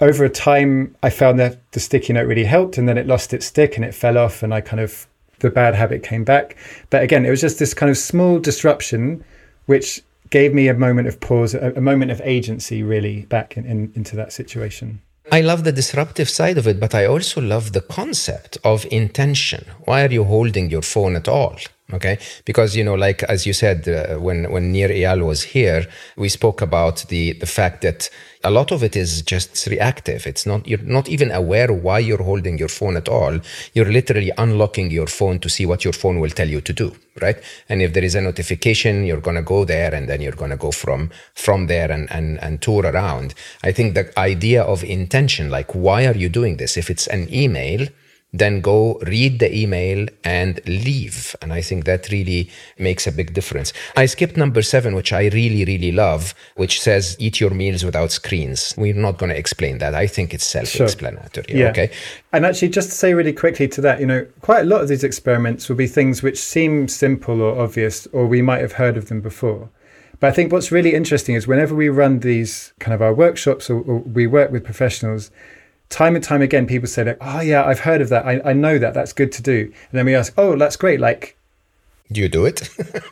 Over a time, I found that the sticky note really helped, and then it lost its stick and it fell off, and I kind of, the bad habit came back. But again, it was just this kind of small disruption, which gave me a moment of pause, a, a moment of agency, really, back in, in, into that situation. I love the disruptive side of it, but I also love the concept of intention. Why are you holding your phone at all? Okay, because you know, like as you said, uh, when when Nir Eyal was here, we spoke about the the fact that a lot of it is just reactive. It's not you're not even aware why you're holding your phone at all. You're literally unlocking your phone to see what your phone will tell you to do, right? And if there is a notification, you're gonna go there, and then you're gonna go from from there and and and tour around. I think the idea of intention, like why are you doing this? If it's an email then go read the email and leave. And I think that really makes a big difference. I skipped number seven, which I really, really love, which says eat your meals without screens. We're not going to explain that. I think it's self explanatory. Sure. Yeah. Okay. And actually, just to say really quickly to that, you know, quite a lot of these experiments will be things which seem simple or obvious, or we might have heard of them before. But I think what's really interesting is whenever we run these kind of our workshops or, or we work with professionals, time and time again, people say like, "Oh yeah, I've heard of that. I, I know that. That's good to do." And then we ask, "Oh, that's great. Like, do you do it?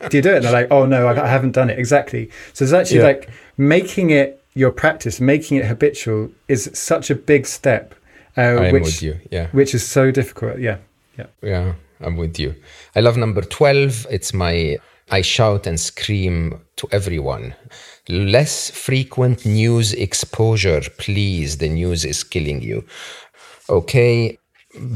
do you do it?" And they're like, "Oh no, I, I haven't done it exactly." So it's actually yeah. like making it your practice, making it habitual, is such a big step. Uh, I'm which, with you. Yeah, which is so difficult. Yeah, yeah, yeah. I'm with you. I love number twelve. It's my I shout and scream to everyone. Less frequent news exposure, please. The news is killing you. Okay.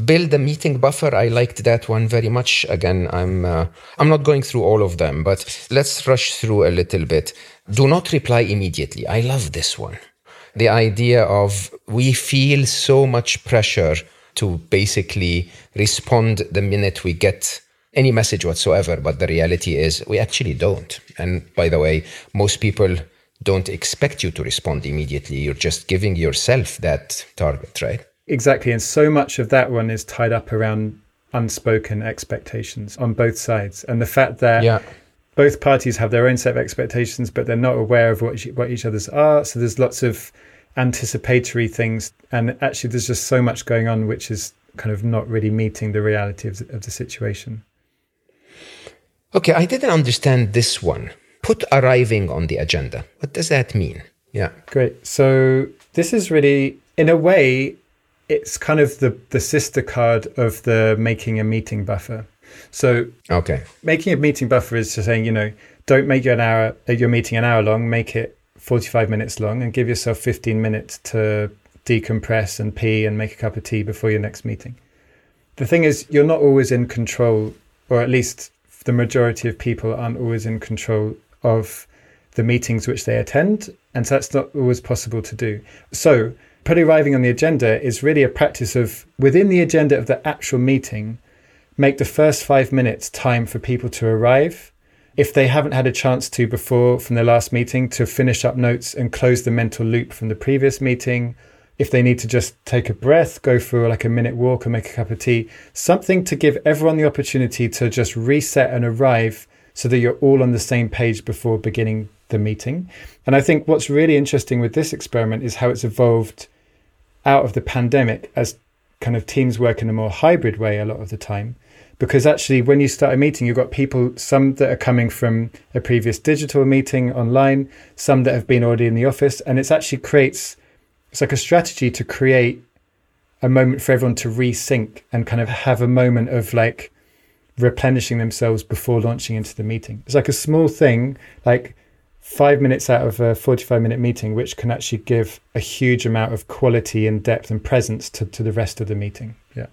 Build a meeting buffer. I liked that one very much. Again, I'm uh, I'm not going through all of them, but let's rush through a little bit. Do not reply immediately. I love this one. The idea of we feel so much pressure to basically respond the minute we get any message whatsoever. But the reality is, we actually don't. And by the way, most people don't expect you to respond immediately. You're just giving yourself that target, right? Exactly. And so much of that one is tied up around unspoken expectations on both sides. And the fact that yeah. both parties have their own set of expectations, but they're not aware of what, what each other's are. So there's lots of anticipatory things. And actually, there's just so much going on, which is kind of not really meeting the reality of the, of the situation. Okay, I didn't understand this one. Put arriving on the agenda. What does that mean? Yeah. Great. So this is really, in a way, it's kind of the, the sister card of the making a meeting buffer. So okay, making a meeting buffer is just saying, you know, don't make your an hour uh, your meeting an hour long, make it 45 minutes long and give yourself 15 minutes to decompress and pee and make a cup of tea before your next meeting. The thing is, you're not always in control, or at least the majority of people aren't always in control of the meetings which they attend, and so that's not always possible to do. So, put arriving on the agenda is really a practice of within the agenda of the actual meeting, make the first five minutes time for people to arrive. If they haven't had a chance to before from the last meeting, to finish up notes and close the mental loop from the previous meeting. If they need to just take a breath, go for like a minute walk or make a cup of tea, something to give everyone the opportunity to just reset and arrive so that you're all on the same page before beginning the meeting. And I think what's really interesting with this experiment is how it's evolved out of the pandemic as kind of teams work in a more hybrid way a lot of the time. Because actually, when you start a meeting, you've got people, some that are coming from a previous digital meeting online, some that have been already in the office. And it's actually creates, it's like a strategy to create a moment for everyone to resync and kind of have a moment of like, replenishing themselves before launching into the meeting. It's like a small thing, like five minutes out of a 45 minute meeting, which can actually give a huge amount of quality and depth and presence to, to the rest of the meeting. Yeah.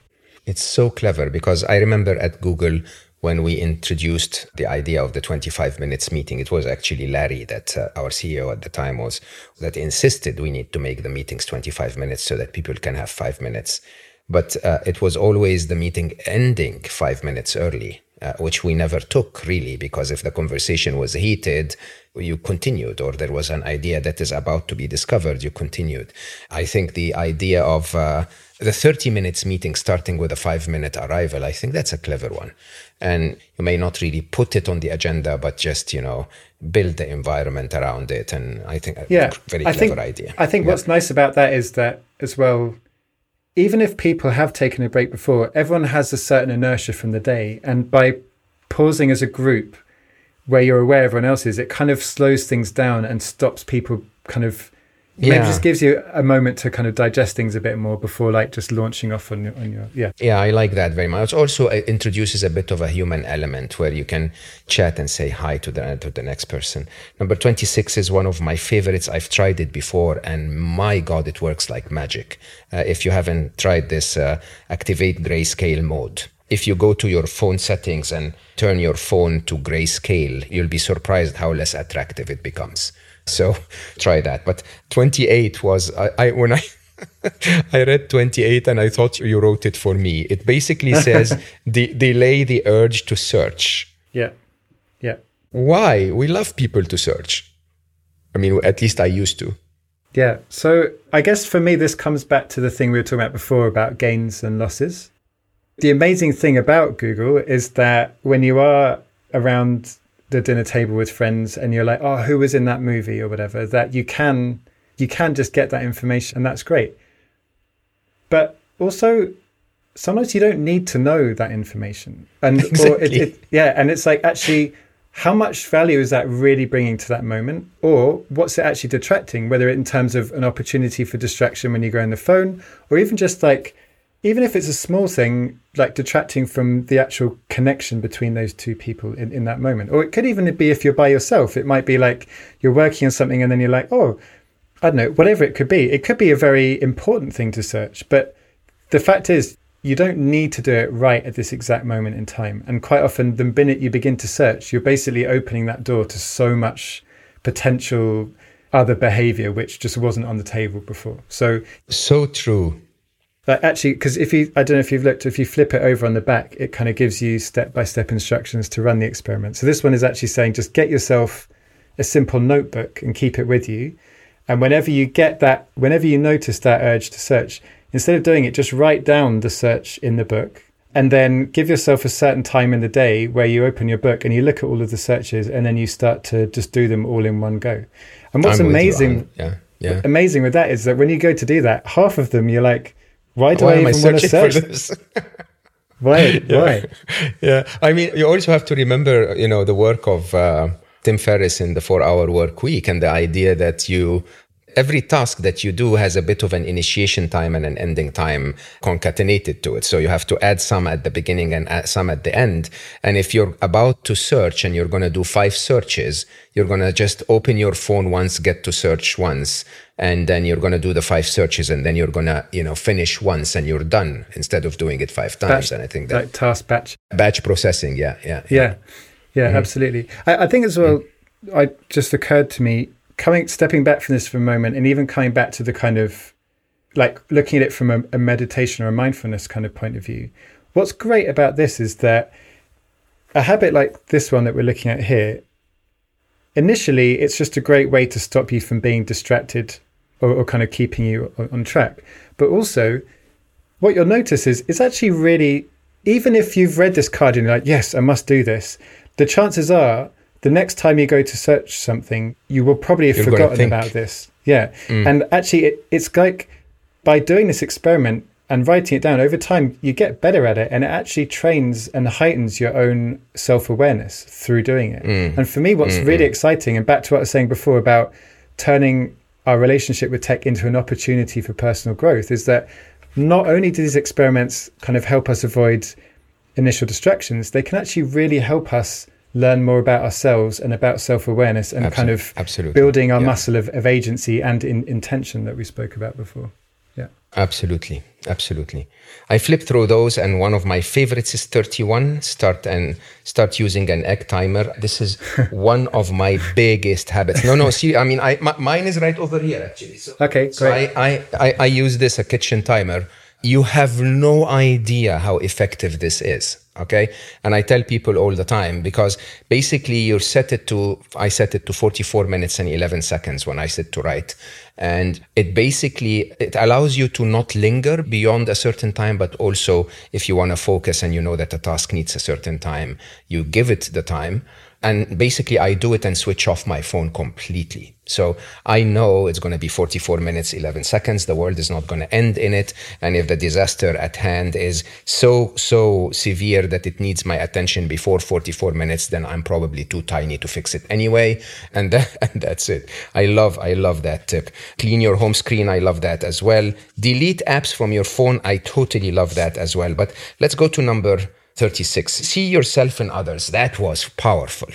It's so clever because I remember at Google when we introduced the idea of the 25 minutes meeting, it was actually Larry that uh, our CEO at the time was that insisted we need to make the meetings 25 minutes so that people can have five minutes. But uh, it was always the meeting ending five minutes early uh, which we never took really, because if the conversation was heated, you continued, or there was an idea that is about to be discovered, you continued. I think the idea of uh, the 30 minutes meeting starting with a five minute arrival, I think that's a clever one. And you may not really put it on the agenda, but just, you know, build the environment around it. And I think yeah, very I clever think, idea. I think yeah. what's nice about that is that as well, even if people have taken a break before, everyone has a certain inertia from the day. And by pausing as a group where you're aware everyone else is, it kind of slows things down and stops people kind of maybe Yeah. just gives you a moment to kind of digest things a bit more before like just launching off on your, on your yeah. Yeah, I like that very much. Also, it introduces a bit of a human element where you can chat and say hi to the to the next person. Number twenty six is one of my favorites. I've tried it before, and my God, it works like magic. Uh, if you haven't tried this, uh, activate grayscale mode. If you go to your phone settings and turn your phone to grayscale, you'll be surprised how less attractive it becomes. So try that. But 28 was I, I when I I read 28 and I thought you wrote it for me. It basically says de- delay the urge to search. Yeah. Yeah. Why? We love people to search. I mean, at least I used to. Yeah. So I guess for me, this comes back to the thing we were talking about before about gains and losses. The amazing thing about Google is that when you are around the dinner table with friends and you're like, oh, who was in that movie or whatever, that you can you can just get that information and that's great. But also sometimes you don't need to know that information. And or it, it, yeah, and it's like actually how much value is that really bringing to that moment or what's it actually detracting whether in terms of an opportunity for distraction when you go on the phone or even just like even if it's a small thing like detracting from the actual connection between those two people in, in that moment. Or it could even be if you're by yourself it might be like you're working on something and then you're like oh i don't know whatever it could be. It could be a very important thing to search but the fact is you don't need to do it right at this exact moment in time. And quite often the minute you begin to search you're basically opening that door to so much potential other behavior which just wasn't on the table before. So So true. Like actually, because if you, I don't know if you've looked, if you flip it over on the back, it kind of gives you step by step instructions to run the experiment. So this one is actually saying just get yourself a simple notebook and keep it with you. And whenever you get that, whenever you notice that urge to search, instead of doing it, just write down the search in the book and then give yourself a certain time in the day where you open your book and you look at all of the searches and then you start to just do them all in one go. And what's I'm with you, amazing, yeah, yeah. amazing with that is that when you go to do that, half of them you're like, why do Why I am I even want to searching search? for this? Why? Why? yeah, I mean, you also have to remember, you know, the work of uh, Tim Ferriss in the four-hour work week, and the idea that you every task that you do has a bit of an initiation time and an ending time concatenated to it. So you have to add some at the beginning and add some at the end. And if you're about to search and you're going to do five searches, you're going to just open your phone once, get to search once, and then you're going to do the five searches and then you're going to, you know, finish once and you're done instead of doing it five times. Batch- and I think that like task batch. batch processing, yeah, yeah. Yeah, yeah, mm-hmm. absolutely. I, I think as well. I just occurred to me coming, stepping back from this for a moment, and even coming back to the kind of like looking at it from a, a meditation or a mindfulness kind of point of view. What's great about this is that a habit like this one that we're looking at here, initially, it's just a great way to stop you from being distracted or, or kind of keeping you on, on track. But also, what you'll notice is it's actually really, even if you've read this card and you're like, yes, I must do this, the chances are the next time you go to search something, you will probably have You're forgotten about this. Yeah. Mm. And actually, it, it's like by doing this experiment and writing it down over time, you get better at it and it actually trains and heightens your own self awareness through doing it. Mm. And for me, what's mm-hmm. really exciting, and back to what I was saying before about turning our relationship with tech into an opportunity for personal growth, is that not only do these experiments kind of help us avoid initial distractions, they can actually really help us learn more about ourselves and about self awareness and kind of absolutely. building our Yeah. muscle of, of agency and in, intention that we spoke about before. Yeah. Absolutely, absolutely. I flipped through those, and one of my favorites is 31. Start and start using an egg timer. This is one of my biggest habits. No, no, see, I mean, I m- mine is right over here actually. So, Okay, so. I, I, I, I use this a kitchen timer. You have no idea how effective this is. Okay. And I tell people all the time because basically you set it to, I set it to 44 minutes and 11 seconds when I sit to write. And it basically, it allows you to not linger beyond a certain time, but also if you want to focus and you know that a task needs a certain time, you give it the time. And basically, I do it and switch off my phone completely. So I know it's going to be 44 minutes, 11 seconds. The world is not going to end in it. And if the disaster at hand is so, so severe that it needs my attention before 44 minutes, then I'm probably too tiny to fix it anyway. And, that, and that's it. I love, I love that tip. Clean your home screen. I love that as well. Delete apps from your phone. I totally love that as well. But let's go to number 36. See yourself in others. That was powerful.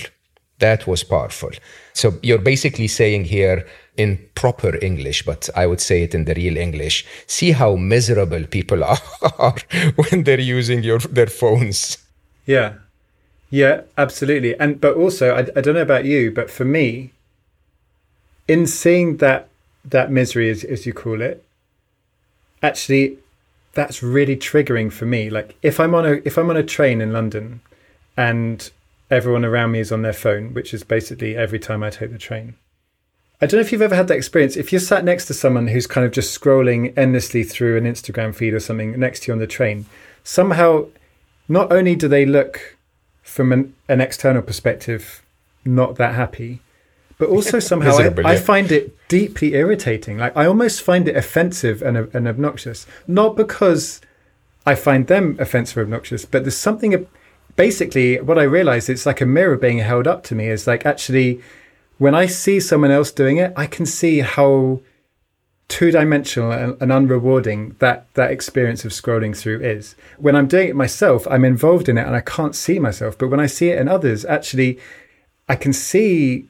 That was powerful. So you're basically saying here in proper English, but I would say it in the real English. See how miserable people are when they're using your their phones. Yeah. Yeah, absolutely. And but also I, I don't know about you, but for me, in seeing that that misery as, as you call it, actually that's really triggering for me. Like if I'm on a if I'm on a train in London and everyone around me is on their phone, which is basically every time I take the train. I don't know if you've ever had that experience. If you're sat next to someone who's kind of just scrolling endlessly through an Instagram feed or something next to you on the train, somehow not only do they look from an, an external perspective not that happy, but also somehow I, I, find it deeply irritating. Like I almost find it offensive and, and obnoxious. Not because I find them offensive or obnoxious, but there's something. Basically, what I realize it's like a mirror being held up to me. Is like actually, when I see someone else doing it, I can see how two-dimensional and, and unrewarding that that experience of scrolling through is. When I'm doing it myself, I'm involved in it and I can't see myself. But when I see it in others, actually, I can see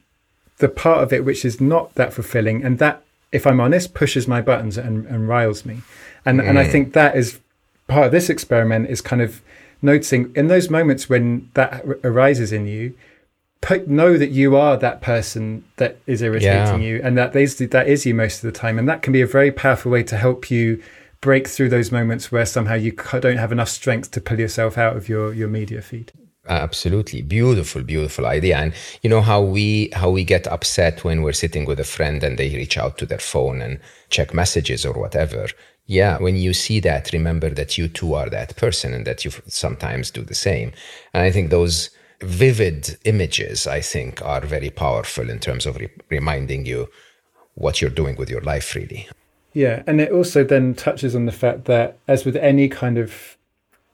the part of it which is not that fulfilling and that if i'm honest pushes my buttons and, and riles me and mm. and i mm. think that is part of this experiment is kind of noticing in those moments when that arises in you put, know that you are that person that is irritating yeah. you and that is that is you most of the time and that can be a very powerful way to help you break through those moments where somehow you don't have enough strength to pull yourself out of your your media feed absolutely. Beautiful beautiful idea. And you know how we how we get upset when we're sitting with a friend and they reach out to their phone and check messages or whatever? Yeah when you see that remember that you too are that person and that you sometimes do the same. And i think those vivid images i think are very powerful in terms of re- reminding you what you're doing with your life really. Yeah and it also then touches on the fact that as with any kind of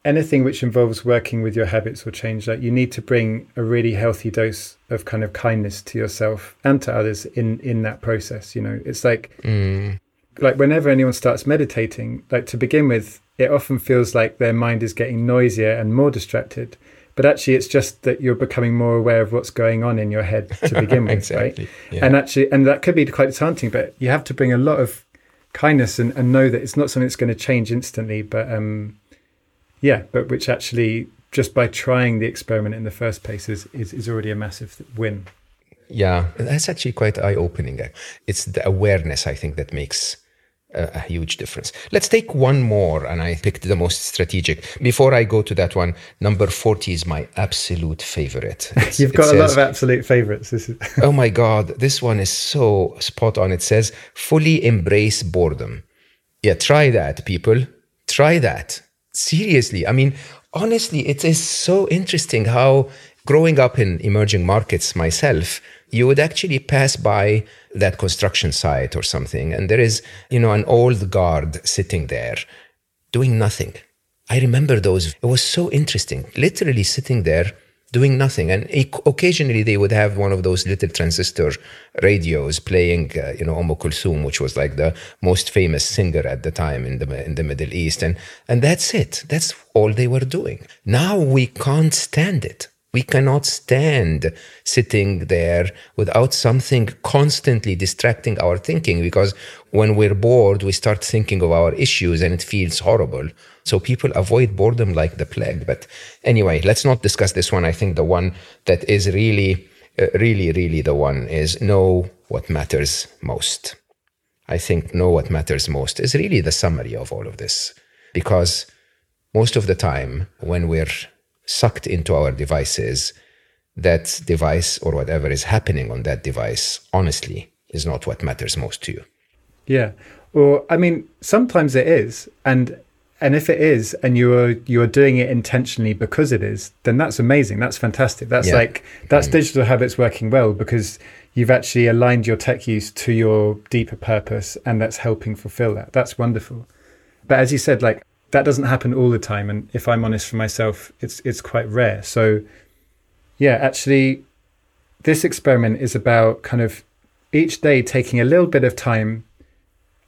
anything which involves working with your habits or change that you need to bring a really healthy dose of kind of kindness to yourself and to others in in that process you know it's like mm. like whenever anyone starts meditating like to begin with it often feels like their mind is getting noisier and more distracted but actually it's just that you're becoming more aware of what's going on in your head to begin with exactly. right yeah. and actually and that could be quite disheartening but you have to bring a lot of kindness and, and know that it's not something that's going to change instantly but um yeah, but which actually just by trying the experiment in the first place is, is, is already a massive win. Yeah, that's actually quite eye opening. Eh? It's the awareness, I think, that makes a, a, huge difference. Let's take one more, and I picked the most strategic. Before I go to that one, number 40 is my absolute favorite. You've got a says, lot of absolute favorites. This Is... oh my God, this one is so spot on. It says, fully embrace boredom. Yeah, try that, people. Try that seriously, I mean, honestly, it is so interesting how growing up in emerging markets myself, you would actually pass by that construction site or something, and there is, you know, an old guard sitting there doing nothing. I remember those. It was so interesting, literally sitting there doing nothing. And occasionally they would have one of those little transistor radios playing, uh, you know, Umm Kulthum, which was like the most famous singer at the time in the in the Middle East, and and that's it. That's all they were doing. Now we can't stand it. We cannot stand sitting there without something constantly distracting our thinking because when we're bored, we start thinking of our issues and it feels horrible. So people avoid boredom like the plague. But anyway, let's not discuss this one. I think the one that is really, uh, really, really the one is know what matters most. I think know what matters most is really the summary of all of this because most of the time when we're sucked into our devices, that device or whatever is happening on that device, honestly, is not what matters most to you. Yeah. Or I mean, sometimes it is, and and if it is, and you're you're doing it intentionally because it is, then that's amazing. That's fantastic. That's yeah. like that's mm. digital habits working well because you've actually aligned your tech use to your deeper purpose, and that's helping fulfill that. That's wonderful. But as you said, like that doesn't happen all the time, and if I'm honest for myself, it's it's quite rare. So, yeah, actually, this experiment is about kind of each day taking a little bit of time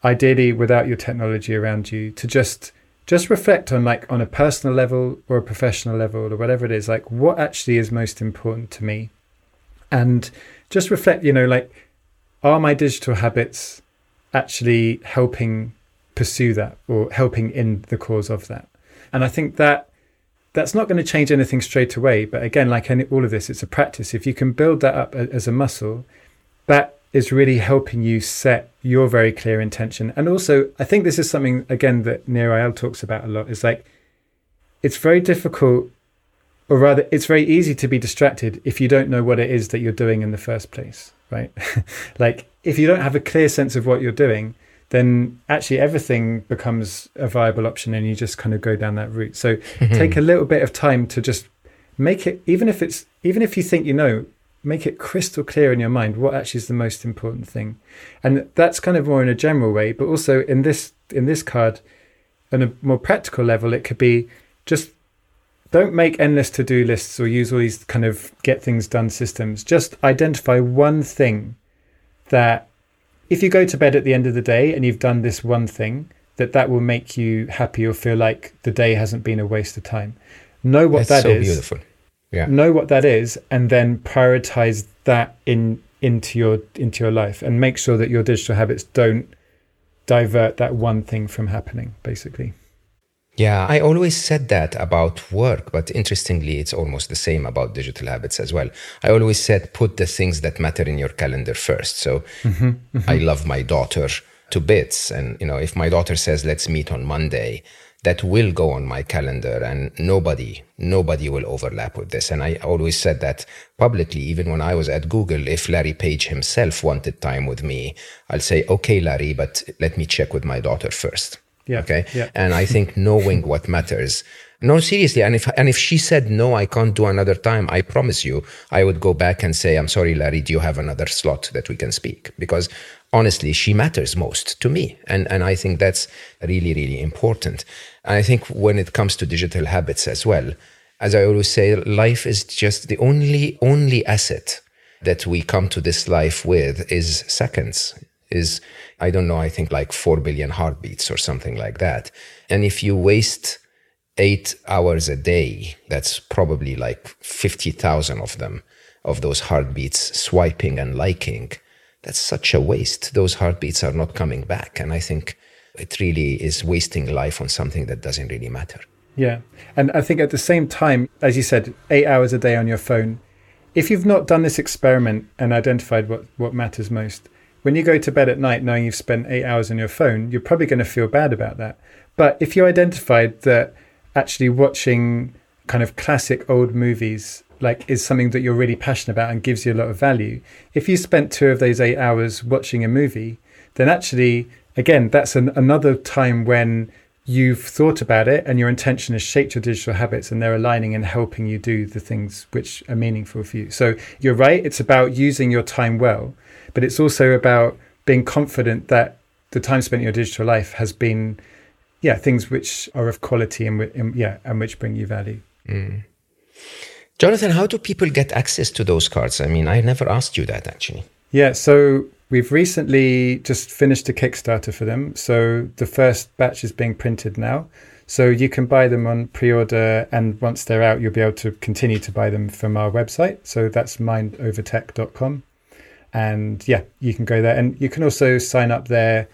ideally without your technology around you to just just reflect on like on a personal level or a professional level or whatever it is like what actually is most important to me? And just reflect you know like are my digital habits actually helping pursue that or helping in the cause of that? And i think that that's not going to change anything straight away but again like any, all of this it's a practice. If you can build that up as a muscle that is really helping you set your very clear intention. And also, I think this is something again that Nir Eyal talks about a lot. Is like it's very difficult, or rather, it's very easy to be distracted if you don't know what it is that you're doing in the first place, right? like if you don't have a clear sense of what you're doing, then actually everything becomes a viable option, and you just kind of go down that route. So mm-hmm. take a little bit of time to just make it, even if it's even if you think you know make it crystal clear in your mind what actually is the most important thing. And that's kind of more in a general way but also in this in this card on a more practical level it could be just don't make endless to-do lists or use all these kind of get things done systems. Just identify one thing that if you go to bed at the end of the day and you've done this one thing that that will make you happy or feel like the day hasn't been a waste of time. Know what That's that so is. beautiful yeah. know what that is and then prioritize that in into your into your life and make sure that your digital habits don't divert that one thing from happening basically yeah i always said that about work but interestingly it's almost the same about digital habits as well i always said put the things that matter in your calendar first so mm-hmm, mm-hmm. i love my daughter to bits. And you know if my daughter says let's meet on monday that will go on my calendar and nobody nobody will overlap with this. And i always said that publicly even when i was at google if larry page himself wanted time with me i'll say okay larry but let me check with my daughter first yeah. Okay? Yeah. and i think knowing what matters. No seriously and if and if she said no i can't do another time i promise you i would go back and say i'm sorry larry do you have another slot that we can speak? Because honestly she matters most to me. And and i think that's really really important. And I think when it comes to digital habits as well, as I always say, life is just the only only asset that we come to this life with is seconds. Is I don't know, I think like four billion heartbeats or something like that. And if you waste eight hours a day, that's probably like fifty thousand of them of those heartbeats swiping and liking. That's such a waste. Those heartbeats are not coming back. And I think it really is wasting life on something that doesn't really matter. Yeah. And I think at the same time, as you said, eight hours a day on your phone, if you've not done this experiment and identified what, what matters most, when you go to bed at night knowing you've spent eight hours on your phone, you're probably going to feel bad about that. But if you identified that actually watching kind of classic old movies like is something that you're really passionate about and gives you a lot of value, if you spent two of those eight hours watching a movie, then actually again, that's an, another time when you've thought about it and your intention has shaped your digital habits and they're aligning and helping you do the things which are meaningful for you. So you're right, it's about using your time well, but it's also about being confident that the time spent in your digital life has been yeah, things which are of quality and, and yeah, and which bring you value. Mm. Jonathan, how do people get access to those cards? I mean, I never asked you that actually. Yeah, so We've recently just finished a Kickstarter for them. So the first batch is being printed now. So you can buy them on pre order, and once they're out, you'll be able to continue to buy them from our website. So that's mindovertech.com. And yeah, you can go there. And you can also sign up there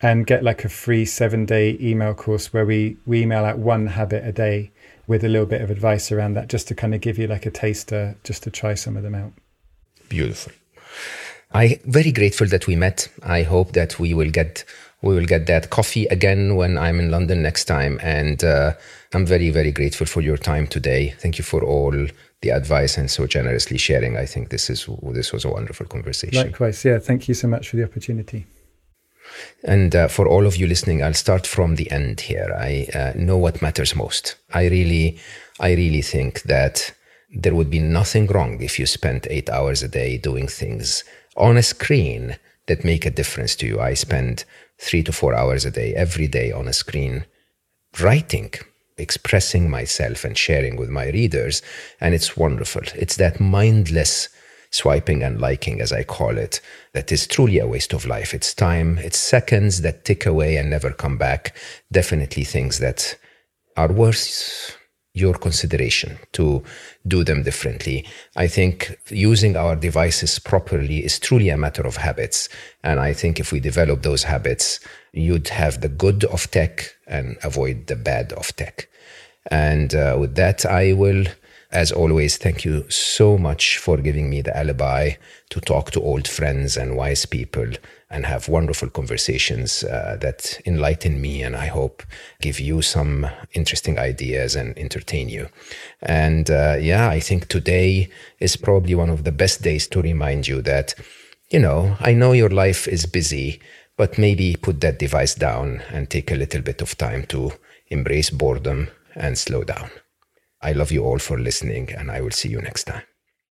and get like a free seven day email course where we, we email out one habit a day with a little bit of advice around that, just to kind of give you like a taster, just to try some of them out. Beautiful. I'm very grateful that we met. I hope that we will get we will get that coffee again when I'm in London next time. And uh, I'm very, very grateful for your time today. Thank you for all the advice and so generously sharing. I think this is this was a wonderful conversation. Likewise, yeah. Thank you so much for the opportunity. And uh, for all of you listening, I'll start from the end here. I uh, know what matters most. I really, I really think that there would be nothing wrong if you spent eight hours a day doing things on a screen that make a difference to you. I spend three to four hours a day, every day on a screen, writing, expressing myself and sharing with my readers. And it's wonderful. It's that mindless swiping and liking, as I call it, that is truly a waste of life. It's time, it's seconds that tick away and never come back. Definitely things that are worth your consideration to do them differently. I think using our devices properly is truly a matter of habits. And I think if we develop those habits, you'd have the good of tech and avoid the bad of tech. And uh, with that, I will as always, thank you so much for giving me the alibi to talk to old friends and wise people and have wonderful conversations uh, that enlighten me and I hope give you some interesting ideas and entertain you. And uh, yeah, I think today is probably one of the best days to remind you that, you know, I know your life is busy, but maybe put that device down and take a little bit of time to embrace boredom and slow down. I love you all for listening, and I will see you next time.